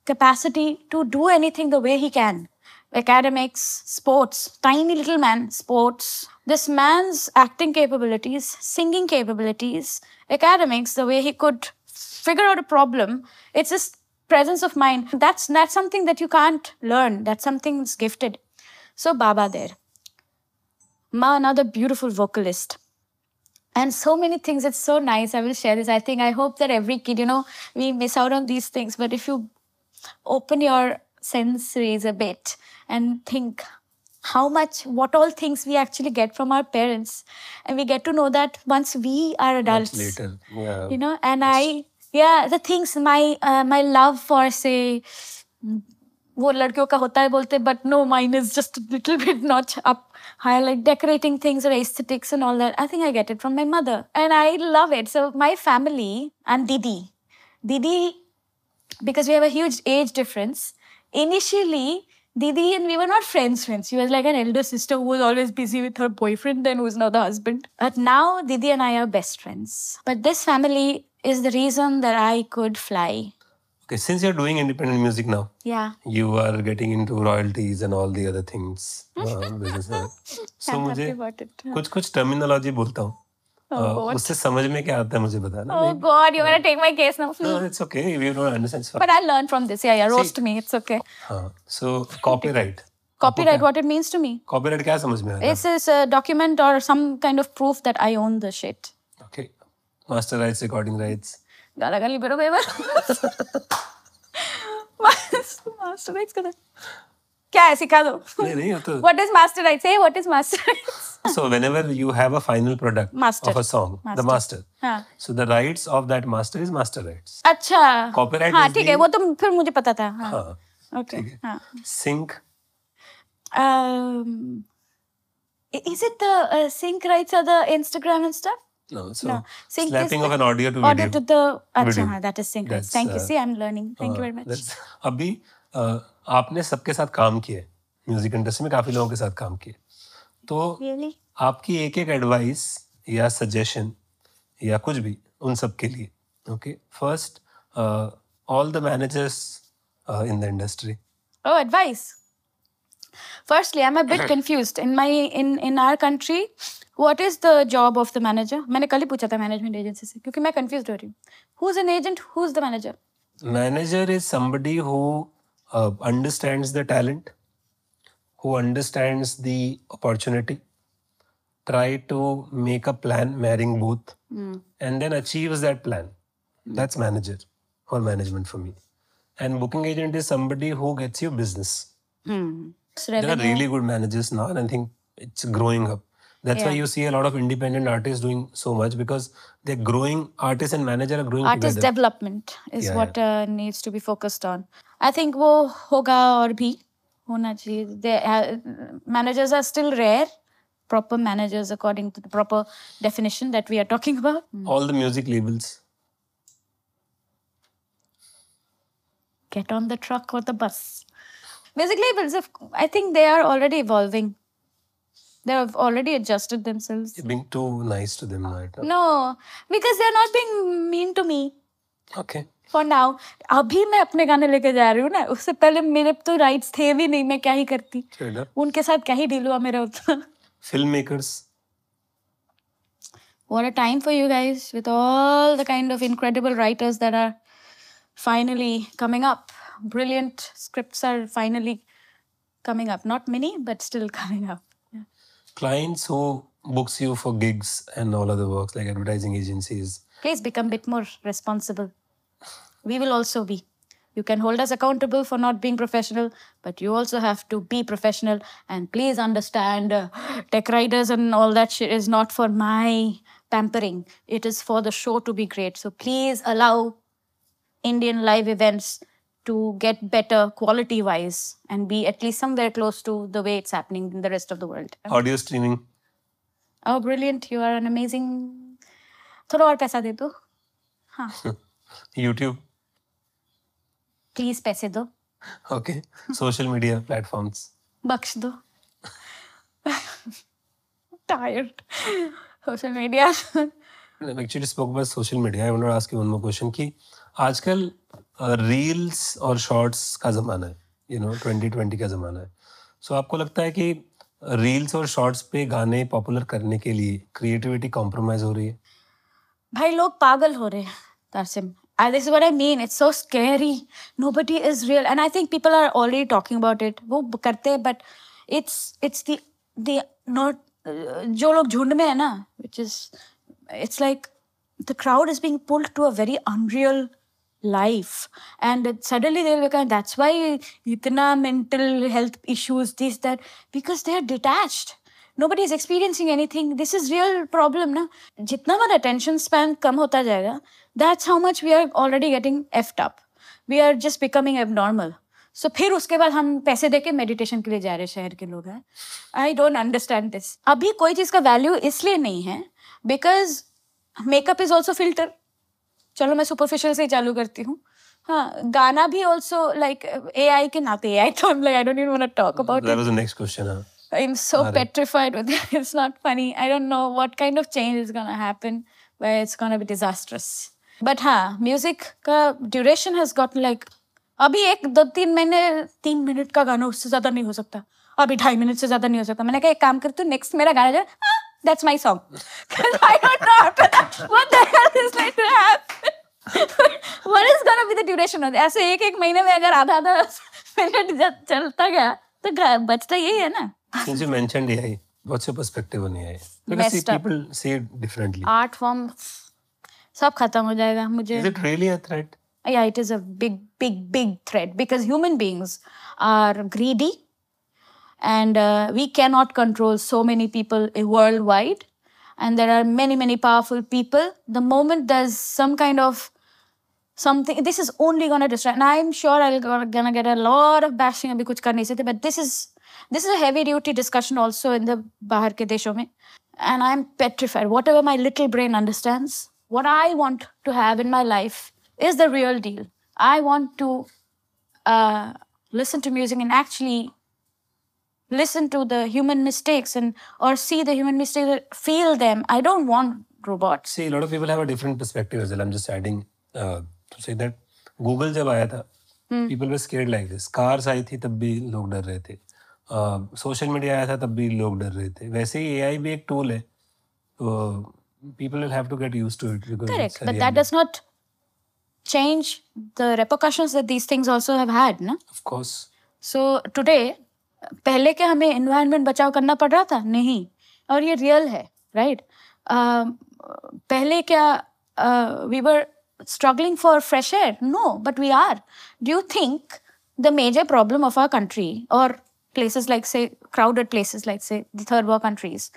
capacity to do anything the way he can. Academics, sports, tiny little man, sports. This man's acting capabilities, singing capabilities, academics, the way he could figure out a problem. It's just presence of mind. That's that's something that you can't learn. That's something that's gifted. So Baba there. Ma, another beautiful vocalist and so many things it's so nice i will share this i think i hope that every kid you know we miss out on these things but if you open your senses a bit and think how much what all things we actually get from our parents and we get to know that once we are adults later. Yeah. you know and i yeah the things my uh, my love for say वो लड़कियों का होता है बोलते but no mine is just a little bit notch up higher like decorating things or aesthetics and all that I think I get it from my mother and I love it so my family and Didi Didi because we have a huge age difference initially Didi and we were not friends friends she was like an elder sister who was always busy with her boyfriend then who's now the husband but now Didi and I are best friends but this family is the reason that I could fly Okay, since you're doing independent music now, yeah you are getting into royalties and all the other things. uh, [LAUGHS] business में. so I'm मुझे happy about it कुछ कुछ terminology बोलता हूँ uh, उससे समझ में क्या आता है मुझे बताना Oh God, you're gonna take my case now. no it's okay if you don't understand it's fine. But I learned from this. Yeah, yeah. Roast me. It's okay. हाँ so copyright Copyright, [LAUGHS] what it means to me. copyright क्या समझ में आता It's is a document or some kind of proof that I own the shit. Master rights recording rights गाना गा गाने बेरो गए मास्टर राइट्स का क्या है सिखा दो नहीं नहीं तो what is master rights hey what is master rights so whenever you have a final product of a song the master हाँ so the rights of that master is master rights अच्छा कॉपीराइट हाँ ठीक है वो तो फिर मुझे पता था हाँ ओके हाँ sync um is it the uh, sync rights or the instagram and stuff? आपने सबके साथ काम किए म्यूज़िक इंडस्ट्री में काफ़ी लोगों के साथ काम किए तो आपकी एक एक एडवाइस या सजेशन या कुछ भी उन सब के लिए okay first all the managers in the industry oh advice Firstly, I'm a bit confused. In my in in our country, what is the job of the manager? मैंने कल ही पूछा था मैनेजमेंट एजेंसी से क्योंकि मैं confused हो रही हूँ. Who's an agent? Who's the manager? Manager is somebody who uh, understands the talent, who understands the opportunity, try to make a plan marrying both, mm. and then achieves that plan. mm. That's manager or management for me. And booking agent is somebody who gets you business. It's There are revenue. really good managers now, and I think it's growing up. That's why Yeah. you see a lot of independent artists doing so much because they're growing. Artists and manager are growing Artist together. development is Yeah, what uh, needs to be focused on. I think वो होगा और भी होना चाहिए. They, uh, managers are still rare. Proper managers according to the proper definition that we are talking about. [LAUGHS] All the music labels. get on the truck or the bus. Music labels, of, I think they are already evolving. They have already adjusted themselves. You're being too nice to them right now. No, because they're not being mean to me Okay. for now. अभी मैं अपने गाने लेके जा रही हूँ ना उससे पहले मेरे तो राइट्स थे भी नहीं मैं क्या ही करती Fair enough. उनके साथ क्या ही डील हुआ मेरा उतना Filmmakers. What a time for you guys with all the kind of incredible writers that are finally coming up. Brilliant scripts are finally coming up. Not many, but still [LAUGHS] coming up. Yeah. Clients who books you for gigs and all other works like advertising agencies. Please become a bit more responsible. We will also be. You can hold us accountable for not being professional, but you also have to be professional. And please understand, uh, tech riders and all that shit is not for my pampering. It is for the show to be great. So please allow Indian live events to get better quality wise and be at least somewhere close to the way it's happening in the rest of the world. Audio streaming. Oh, brilliant. You are an amazing. थोड़ा और पैसा दे दो हाँ YouTube. Please पैसे दो Okay. Social media platforms. बख्श दो tired social media I actually spoke about social media. I want to ask you one more question. कि आजकल रील्स और शॉर्ट्स का ज़माना है यू नो 2020 का ज़माना है सो so, आपको लगता है कि रील्स और शॉर्ट्स पे गाने पॉपुलर करने के लिए क्रिएटिविटी कॉम्प्रोमाइज़ हो रही है भाई लोग पागल हो रहे हैं तारसिम I, this is what I mean. It's so scary. Nobody is real, and I think people are already talking about it. वो करते हैं, but it's it's the the not जो लोग झुंड में है ना, which is it's like the crowd is being pulled to a very unreal life, and suddenly they'll become. That's why इतना mental health issues, this that because they are detached. nobody is experiencing anything this is real problem ना जितना हमारा attention span कम होता जाएगा that's how much we are already getting effed up we are just becoming abnormal so फिर उसके बाद हम पैसे दे के मेडिटेशन के लिए जा रहे शहर के लोग हैं आई डोंट अंडरस्टैंड दिस अभी कोई चीज़ का वैल्यू इसलिए नहीं है because makeup is also filter चलो मैं सुपरफिशियल से ही चालू करती हूँ हाँ गाना भी ऑल्सो लाइक ए आई के नाते ए आई तो like I don't even want talk about was the next question. Huh? I'm so petrified with it. It's not funny. I don't know what kind of change is gonna happen, where it's gonna be disastrous. But हाँ, music का duration has gotten like अभी एक दो तीन महीने तीन minute का गाना उससे ज़्यादा नहीं हो सकता अभी ढाई मिनट से ज़्यादा नहीं हो सकता मैंने कहा एक काम करती हूँ नेक्स्ट मेरा गाना जो that's my song I don't know after that what the hell is like to happen what is gonna be the duration of ऐसे एक एक महीने में अगर आधा आधा मिनट चलता गया तो बचता यही है ना Since you mentioned AI, what's your perspective on AI? Because see, people see it differently. Art form सब खत्म हो जाएगा मुझे Is it really a threat? yeah it is a big big big threat because human beings are greedy and uh, we cannot control so many people uh, worldwide. And there are many many powerful people. The moment there's some kind of something this is only going to distract. And i'm sure i'm to get a lot of bashing abhi kuch kar nahi but this is this is a heavy duty discussion also in the bahar ke deshon mein and i'm petrified. Whatever my little brain understands what i want to have in my life is the real deal. I want to uh, listen to music and actually listen to the human mistakes and or see the human mistakes feel them i don't want robots See, a lot of people have a different perspective as well. I'm just adding uh, to say that Google जब आया था, people were scared like this. Cars आई थी तब भी लोग डर रहे थे. सोशल मीडिया आया था तब भी लोग डर रहे थे. वैसे ही AI भी एक टूल है. तो people will have to get used to it because correct it's a but that does not change the repercussions that these things also have had no of course. So today पहले क्या हमें environment बचाव करना पड़ रहा था नहीं और ये रियल है राइट right? uh, पहले क्या we were struggling for fresh air no but we are do you think the major problem of our country और places like say crowded places like say the third world countries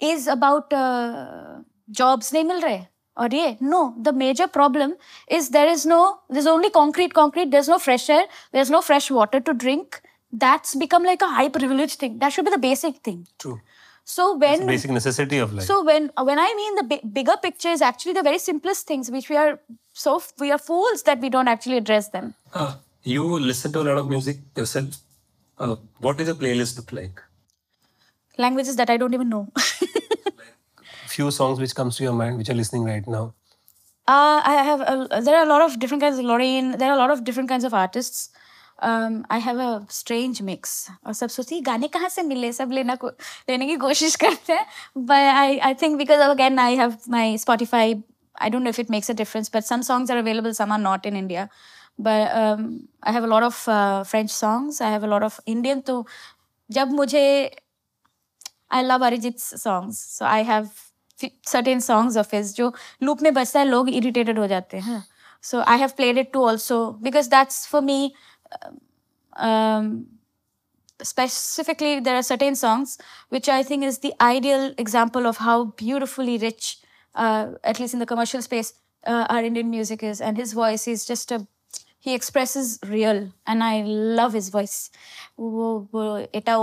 is about uh, jobs nahi mil rahe और ये no the major problem is there is no there's only concrete concrete there's no fresh air there's no fresh water to drink that's become like a high privilege thing that should be the basic thing True. so when Basic necessity of life. so when when i mean the bi- bigger picture is actually the very simplest things which we are so we are fools that we don't actually address them Uh, you listen to a lot of music yourself. Uh, what does your playlist look like? languages that i don't even know [LAUGHS] Few songs which comes to your mind which you're listening right now. Uh, I have a, there are a lot of different kinds of Lorraine. There are a lot of different kinds of artists. I have a strange mix और सब सोचती है, गाने कहाँ से मिले? सब लेना को, लेने की कोशिश करते हैं. But I I think because again I have my Spotify I don't know if it makes a difference but some songs are available some are not in India but I have a lot of French songs I have a lot of Indian तो जब मुझे I love Arijit songs so I have certain songs of is जो loop में बचता है, लोग irritated हो जाते हैं। So I have played it too also because that's for me um, specifically there are certain songs which i think is the ideal example of how beautifully rich uh, at least in the commercial space uh, our indian music is. And his voice is just a he expresses real and i love his voice. Eta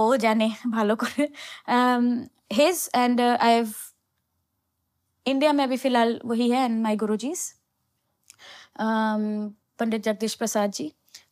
um, his and uh, i've India में अभी फिलहाल wahi hai and my Guru जीज Pandit Jagdish Prasad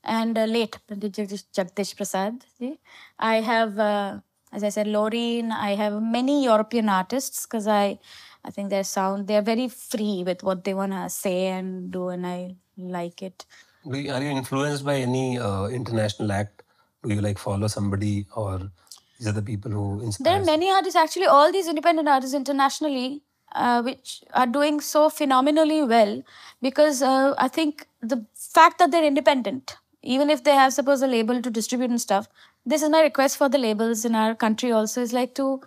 and uh, late Jagdish Prasad. See? I have, uh, as I said, Loreen. I have many European artists because I, I think their sound they are very free with what they wanna say and do, and I like it. Are you influenced by any uh, international act? Do you like follow somebody or? These are the people who inspire. There are many artists, actually, all these independent artists internationally uh, which are doing so phenomenally well because uh, I think the fact that they're independent even if they have, suppose, a label to distribute and stuff, this is my request for the labels in our country also is like to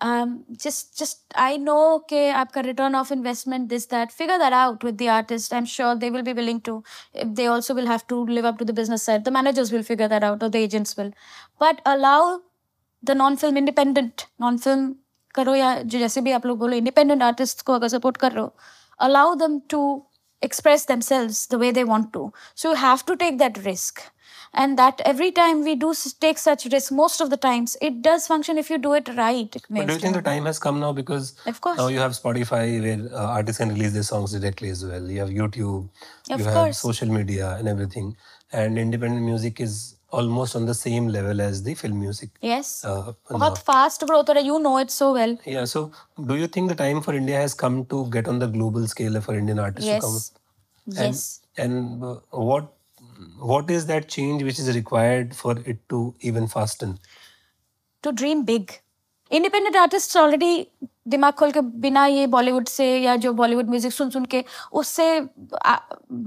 um, just, just I know, okay, आपका return of investment, this, that, figure that out with the artist. I'm sure they will be willing to. If They also will have to live up to the business side. The managers will figure that out, or the agents will. But allow the non film independent non film करो या जो जैसे भी आप लोग बोलो independent artist को अगर सपोर्ट कर रहे हो allow them to express themselves the way they want to so you have to take that risk and that every time we do take such risk most of the times it does function if you do it right it But do you think the time has come now because Of course. now you have Spotify where uh, artists can release their songs directly as well. You have YouTube, Of you have social media and everything. And independent music is almost on the same level as the film music. yes Uh, बहुत fast growth हो रहा है you know it so well Yeah, so do you think the time for India has come to get on the global scale for Indian artists to come? yes And, yes And uh, what what is that change which is required for it to even fasten? To dream big independent artist already दिमाग खोल के बिना ये बॉलीवुड से या जो Bollywood music सुन सुन के उससे आ-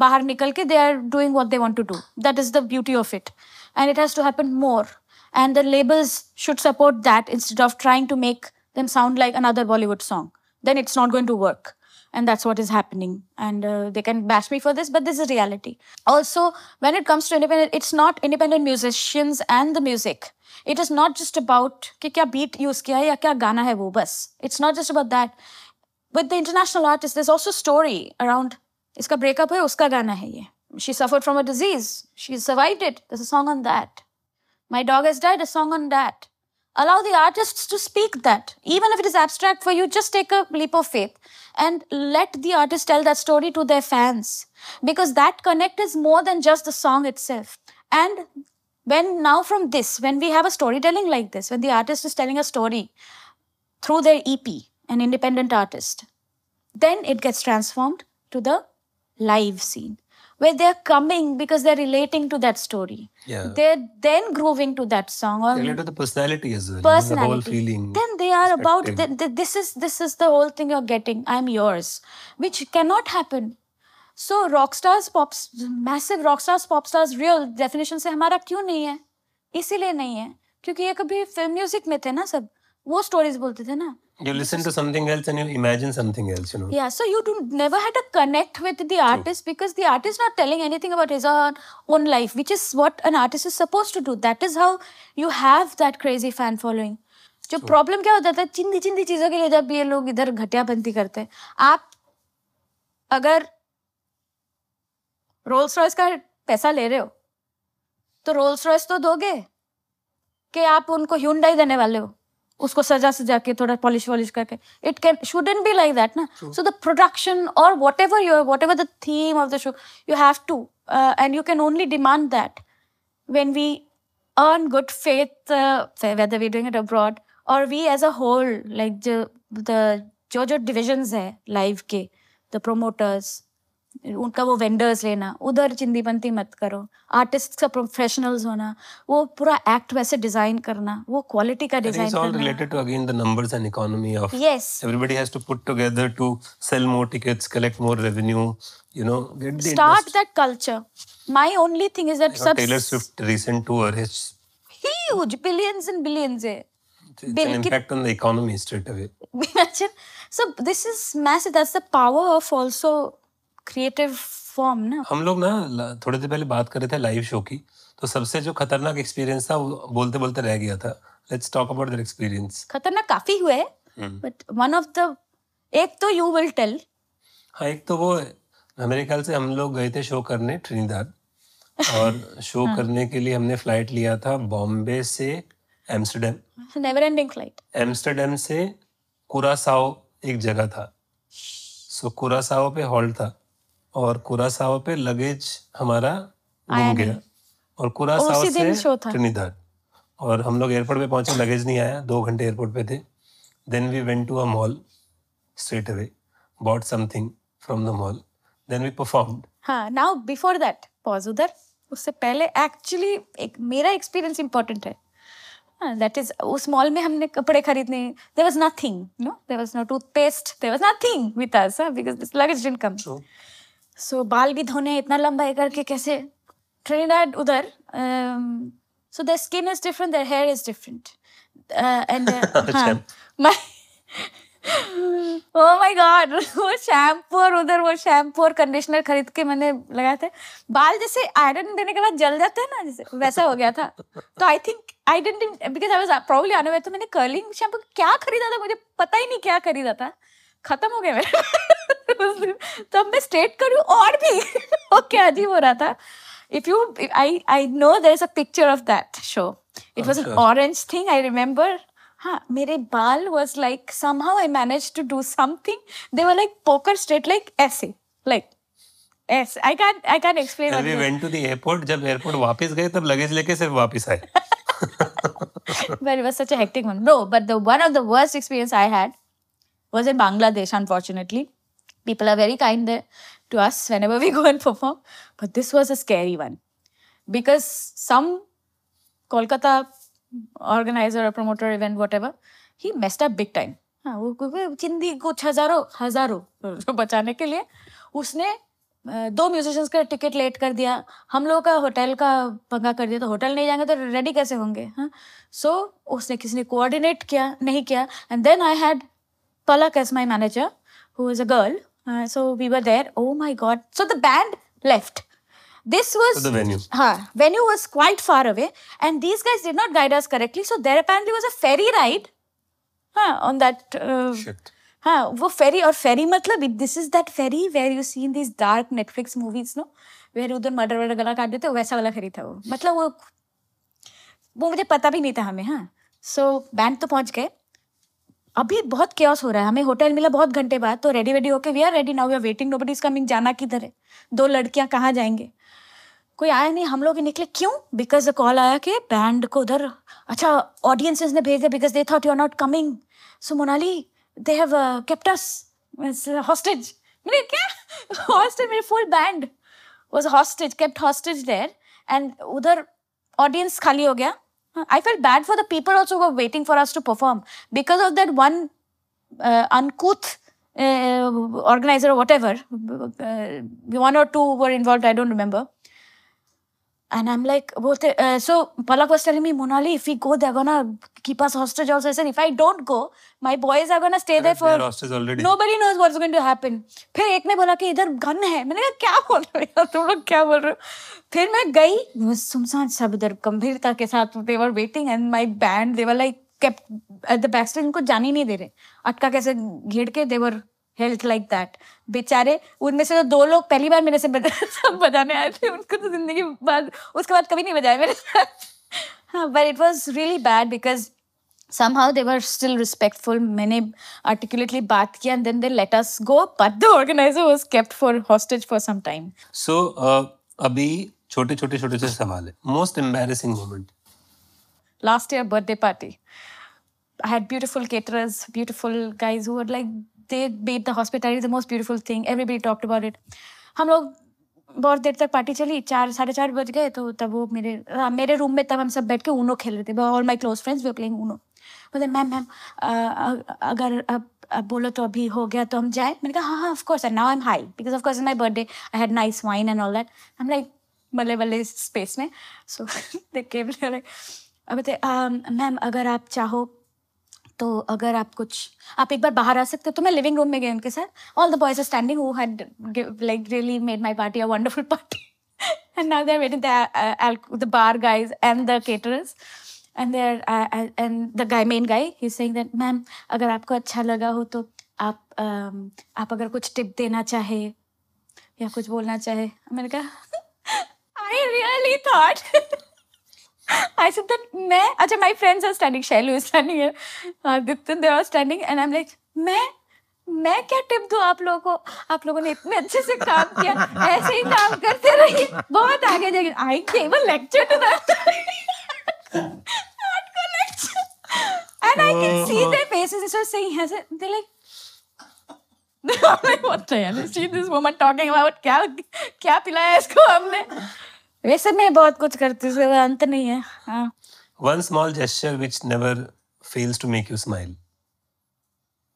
बाहर निकल के they are doing what they want to do that is the beauty of it and it has to happen more and the labels should support that instead of trying to make them sound like another Bollywood song then it's not going to work and that's what is happening and uh, they can bash me for this but this is reality also when it comes to independent it's not independent musicians and the music it is not just about कि क्या beat use किया है या क्या गाना है वो बस it's not just about that with the international artists there's also story around इसका breakup है उसका गाना है ये she suffered from a disease. She survived it. There's a song on that. My dog has died. A song on that. Allow the artists to speak that. Even if it is abstract for you just take a leap of faith and let the artist tell that story to their fans. Because that connect is more than just the song itself. And when now from this when we have a storytelling like this when the artist is telling a story through their ep an independent artist then it gets transformed to the live scene where they're coming because they're relating to that story Yeah. they're then grooving to that song or Related to the personality as well. you know, The personality whole feeling. then they are about perspective. th- th- this is this is the whole thing you're getting i'm yours which cannot happen so rock stars pop massive rock stars pop stars real definition से हमारा क्यों नहीं है इसीलिए नहीं है क्योंकि ये कभी फिल्म म्यूजिक में थे ना सब वो स्टोरीज बोलते थे ना You listen to something else and you imagine something else, you know. yeah so you do never had to connect with the artist because the artist not telling anything about his own, own life which is what an artist is supposed to do that is how you have that crazy fan following जो problem क्या होता था चिंदी चिंदी चीज़ों के लिए जब ये लोग इधर घटियापंती करते हैं आप अगर रोल्स रॉयस का पैसा ले रहे हो तो रोल्स रॉयस तो दोगे कि आप उनको ह्यूंडाई देने वाले हो उसको सजा सजा के थोड़ा पॉलिश वॉलिश करके। It can shouldn't be like that ना? सो द प्रोडक्शन और whatever your whatever the theme of the show you have to and you can only demand that when we earn good faith whether we doing it abroad और we as a whole like जो जो divisions है live के the promoters उनका वो vendors लेना उधर चिंदीपंती मत करो। आर्टिस्ट का प्रोफेशनल्स होना वो पूरा एक्ट वैसे डिज़ाइन करना वो क्वालिटी का डिज़ाइन करना। It's all related to again the numbers and economy of yes everybody has to put together to sell more tickets collect more revenue you know get the start that culture my only thing is that सब Taylor Swift recent to her huge billions and billions है impact so this is message that's the power of also creative form, ना? हम लोग ना थोड़े देर पहले बात कर रहे थे लाइव शो की तो सबसे जो खतरनाक एक्सपीरियंस था वो बोलते बोलते रह गया था। Let's talk about that experience खतरनाक काफ़ी हुए बट वन ऑफ़ द एक तो यू विल टेल हाँ एक तो वो मेरे ख्याल से हम लोग गए थे शो करने ट्रिनिदाद और [LAUGHS] शो हाँ. करने के लिए हमने फ़्लाइट लिया था बॉम्बे से Amsterdam never ending flight Amsterdam से कुरासाओ एक जगह था। सो so, कुरासाओ पे हॉल्ट था। और कुरासाओ पे लगेज हमारा गुम गया। और कुरासाओ से ट्रिनिदाद और हम लोग एयरपोर्ट पे पहुँचे लगेज नहीं आया। दो घंटे एयरपोर्ट पे थे। Then we went to a mall straight away bought something from the mall then we performed हाँ नाउ बिफोर दैट पॉज उधर। उससे पहले एक्चुअली एक मेरा एक्सपीरियंस इंपॉर्टेंट है। दैट इज़ उस मॉल में हमने कपड़े खरीदने there was nothing no there was no toothpaste there was nothing with us because this luggage didn't come so बाल भी धोने इतना लंबा है करके कैसे? ट्रिनिडाड उधर so the skin is different there hair is different and. My oh my god वो शैम्पू और उधर वो शैम्पू और कंडीशनर खरीद के मैंने लगाए थे। बाल जैसे आयरन देने के बाद जल जाते हैं ना जैसे वैसा हो गया था। तो I think I didn't because I was probably unaware तो मैंने कर्लिंग शैम्पू क्या खरीदा था? मुझे पता ही नहीं क्या खरीदा था। खत्म हो गए [LAUGHS] तब मैं स्ट्रेट करूँ और भी। [LAUGHS] ओके अजीब हो रहा था। If you I know there a picture of that show it was an orange thing I remember हाँ मेरे बाल was like somehow I manage to do something they were like poker straight like ऐसे। Like worst experience I had was in bangladesh unfortunately people are very kind there to us whenever we go and perform but this was a scary one because some kolkata organizer or promoter event whatever he messed up big time हाँ चिंदी कुछ हज़ारों हज़ारों बचाने के लिए उसने दो musicians का टिकट लेट कर दिया हम लोगों का होटल का पंगा कर दिया तो होटल नहीं जाएँगे तो रेडी कैसे होंगे हाँ सो उसने किसी ने कोऑर्डिनेट किया नहीं किया and then I had Palak as my manager who was a girl. Uh, so we were there. Oh my god! So the band left. This was the venue. Huh, venue was quite far away, and these guys did not guide us correctly. So there apparently was a ferry ride. Huh, on that. Uh, Shit. हाँ वो ferry और ferry मतलब this is that ferry where you see in this dark Netflix movies no where उधर murder वर्डर गला काट देते वैसा वाला फेरी था वो मतलब वो वो मुझे पता भी नहीं था हमें हाँ सो बैंड तो पहुँच गए अभी बहुत क्योस हो रहा है। हमें होटल मिला बहुत घंटे बाद तो रेडी वेडी होके we are ready now we are waiting no but is coming जाना किधर है? दो लड़कियाँ कहाँ जाएँगे? कोई आया नहीं? हम लोग निकले। क्यों? बिकॉज़ द कॉल आया कि बैंड को उधर अच्छा ऑडियंसेस ने भेज दिया। Because they thought you are not coming so Monali they have kept hostage क्या? हॉस्टेज मेरे full band was hostage, kept hostage there. And udhar audience khali ho gaya i felt bad for the people also who were waiting for us to perform because of that one uh, uncouth uh, organizer or whatever uh, one or two were involved i don't remember and i'm like both uh, so palak was telling me monali if we go they're gonna keep us hostage also i said if i don't go my boys are gonna stay there for They're hostage already. nobody knows what's going to happen फिर एक ने बोला कि इधर gun है मैंने कहा क्या बोल रहे हो यार तुम लोग क्या बोल रहे हो फिर मैं गई सुनसान सब उधर गंभीरता के साथ they were waiting and my band they were like kept at the backstage उनको जाने ही नहीं दे रहे। अटका कैसे घेर के they were health like that बेचारे, उनमें से तो दो लोग पहली बार मेरे से सब [LAUGHS] बजाने आए थे, उनको तो ज़िंदगी बाद, उसके बाद कभी नहीं बजाए मेरे साथ। हाँ but it was really bad because somehow they were still respectful मैंने articulately बात किया and then they let us go, but the organizer was kept for hostage for some time सो अभी छोटे छोटे छोटे से सवाल है most embarrassing moment last year birthday party I had beautiful caterers beautiful guys who like they beat the hospital the most beautiful thing everybody talked about it हम लोग बहुत देर तक पार्टी चली चार साढ़े चार बज गए तो तब वो मेरे हाँ, मेरे रूम में तब हम सब बैठ के ऊनो खेल रहे थे। All my close friends we playing Uno ma'am ma'am अगर आ, अब बोलो तो अभी हो गया तो हम जाए। मैंने कहा हाँ हाँ of course now am high because of course my birthday I had nice wine and all that am like बल्ले बल्ले स्पेस में। सो के [LAUGHS] अब मैम अगर आप चाहो तो अगर आप कुछ आप एक बार बाहर आ सकते हो। तो मैं लिविंग रूम में गई उनके साथ। All the boys are standing who had like really made my party a wonderful party and now they're waiting the uh, al- the bar guys and and there and the guy main guy he that ma'am अगर आपको अच्छा लगा हो तो आप uh, आप अगर कुछ टिप देना चाहे या कुछ बोलना चाहे। मैंने कहा I really thought I said that मैं अच्छा my friends are standing Shailu is standing here Aditya they are standing and I am like मैं मैं क्या टिप दू आप लोगों को? आप लोगों ने इतने अच्छे से काम किया ऐसे ही काम करते रहिए बहुत आगे जाके आई केवल lecture to that and I can see their faces. It's just saying, has it? They're like, I'm like, what the hell she, this woman talking about? क्या क्या पिलाया इसको हमने वैसे मैं बहुत कुछ करती हूँ अंत नहीं है हाँ One small gesture which never fails to make you smile.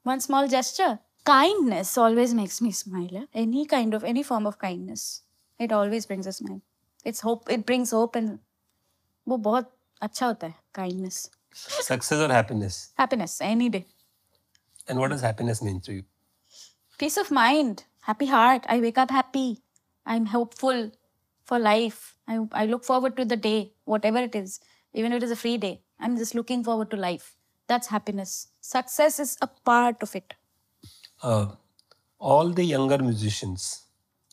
one small gesture kindness always makes me smile eh? any kind of any form of kindness it always brings a smile it's hope it brings hope and वो बहुत अच्छा होता है kindness Success or happiness? happiness any day And what does happiness mean to you? peace of mind happy heart i wake up happy i'm hopeful for life I, I look forward to the day whatever it is even if it is a free day i'm just looking forward to life that's happiness success is a part of it Uh, all the younger musicians,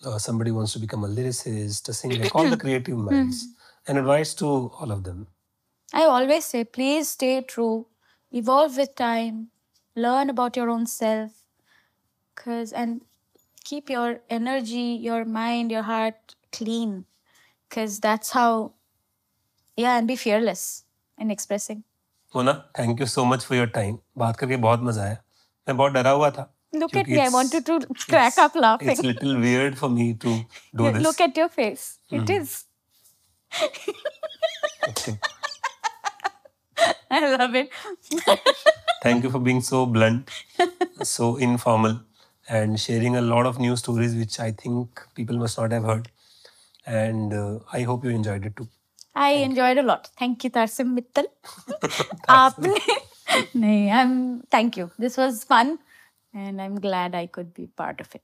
uh, somebody wants to become a lyricist, a singer, like all the creative minds, an advice to all of them. I always say, please stay true, evolve with time, learn about your own self, cause and keep your energy, your mind, your heart clean, cause that's how, yeah, and be fearless in expressing. Mona thank you so much for your time बात करके बहुत मजा आया मैं बहुत डरा हुआ था Look at क्योंकि me, I it's- wanted to crack up laughing. It's little weird for me to do this. Look at your face. It is. Okay. [LAUGHS] I love it. Thank you for being so blunt, so informal, and sharing a lot of new stories which I think people must not have heard. And uh, I hope you enjoyed it too. I Thank enjoyed you. a lot. Thank you, Tarsame Mittal. [LAUGHS] [LAUGHS] Thank you. This was fun, and I'm glad I could be part of it.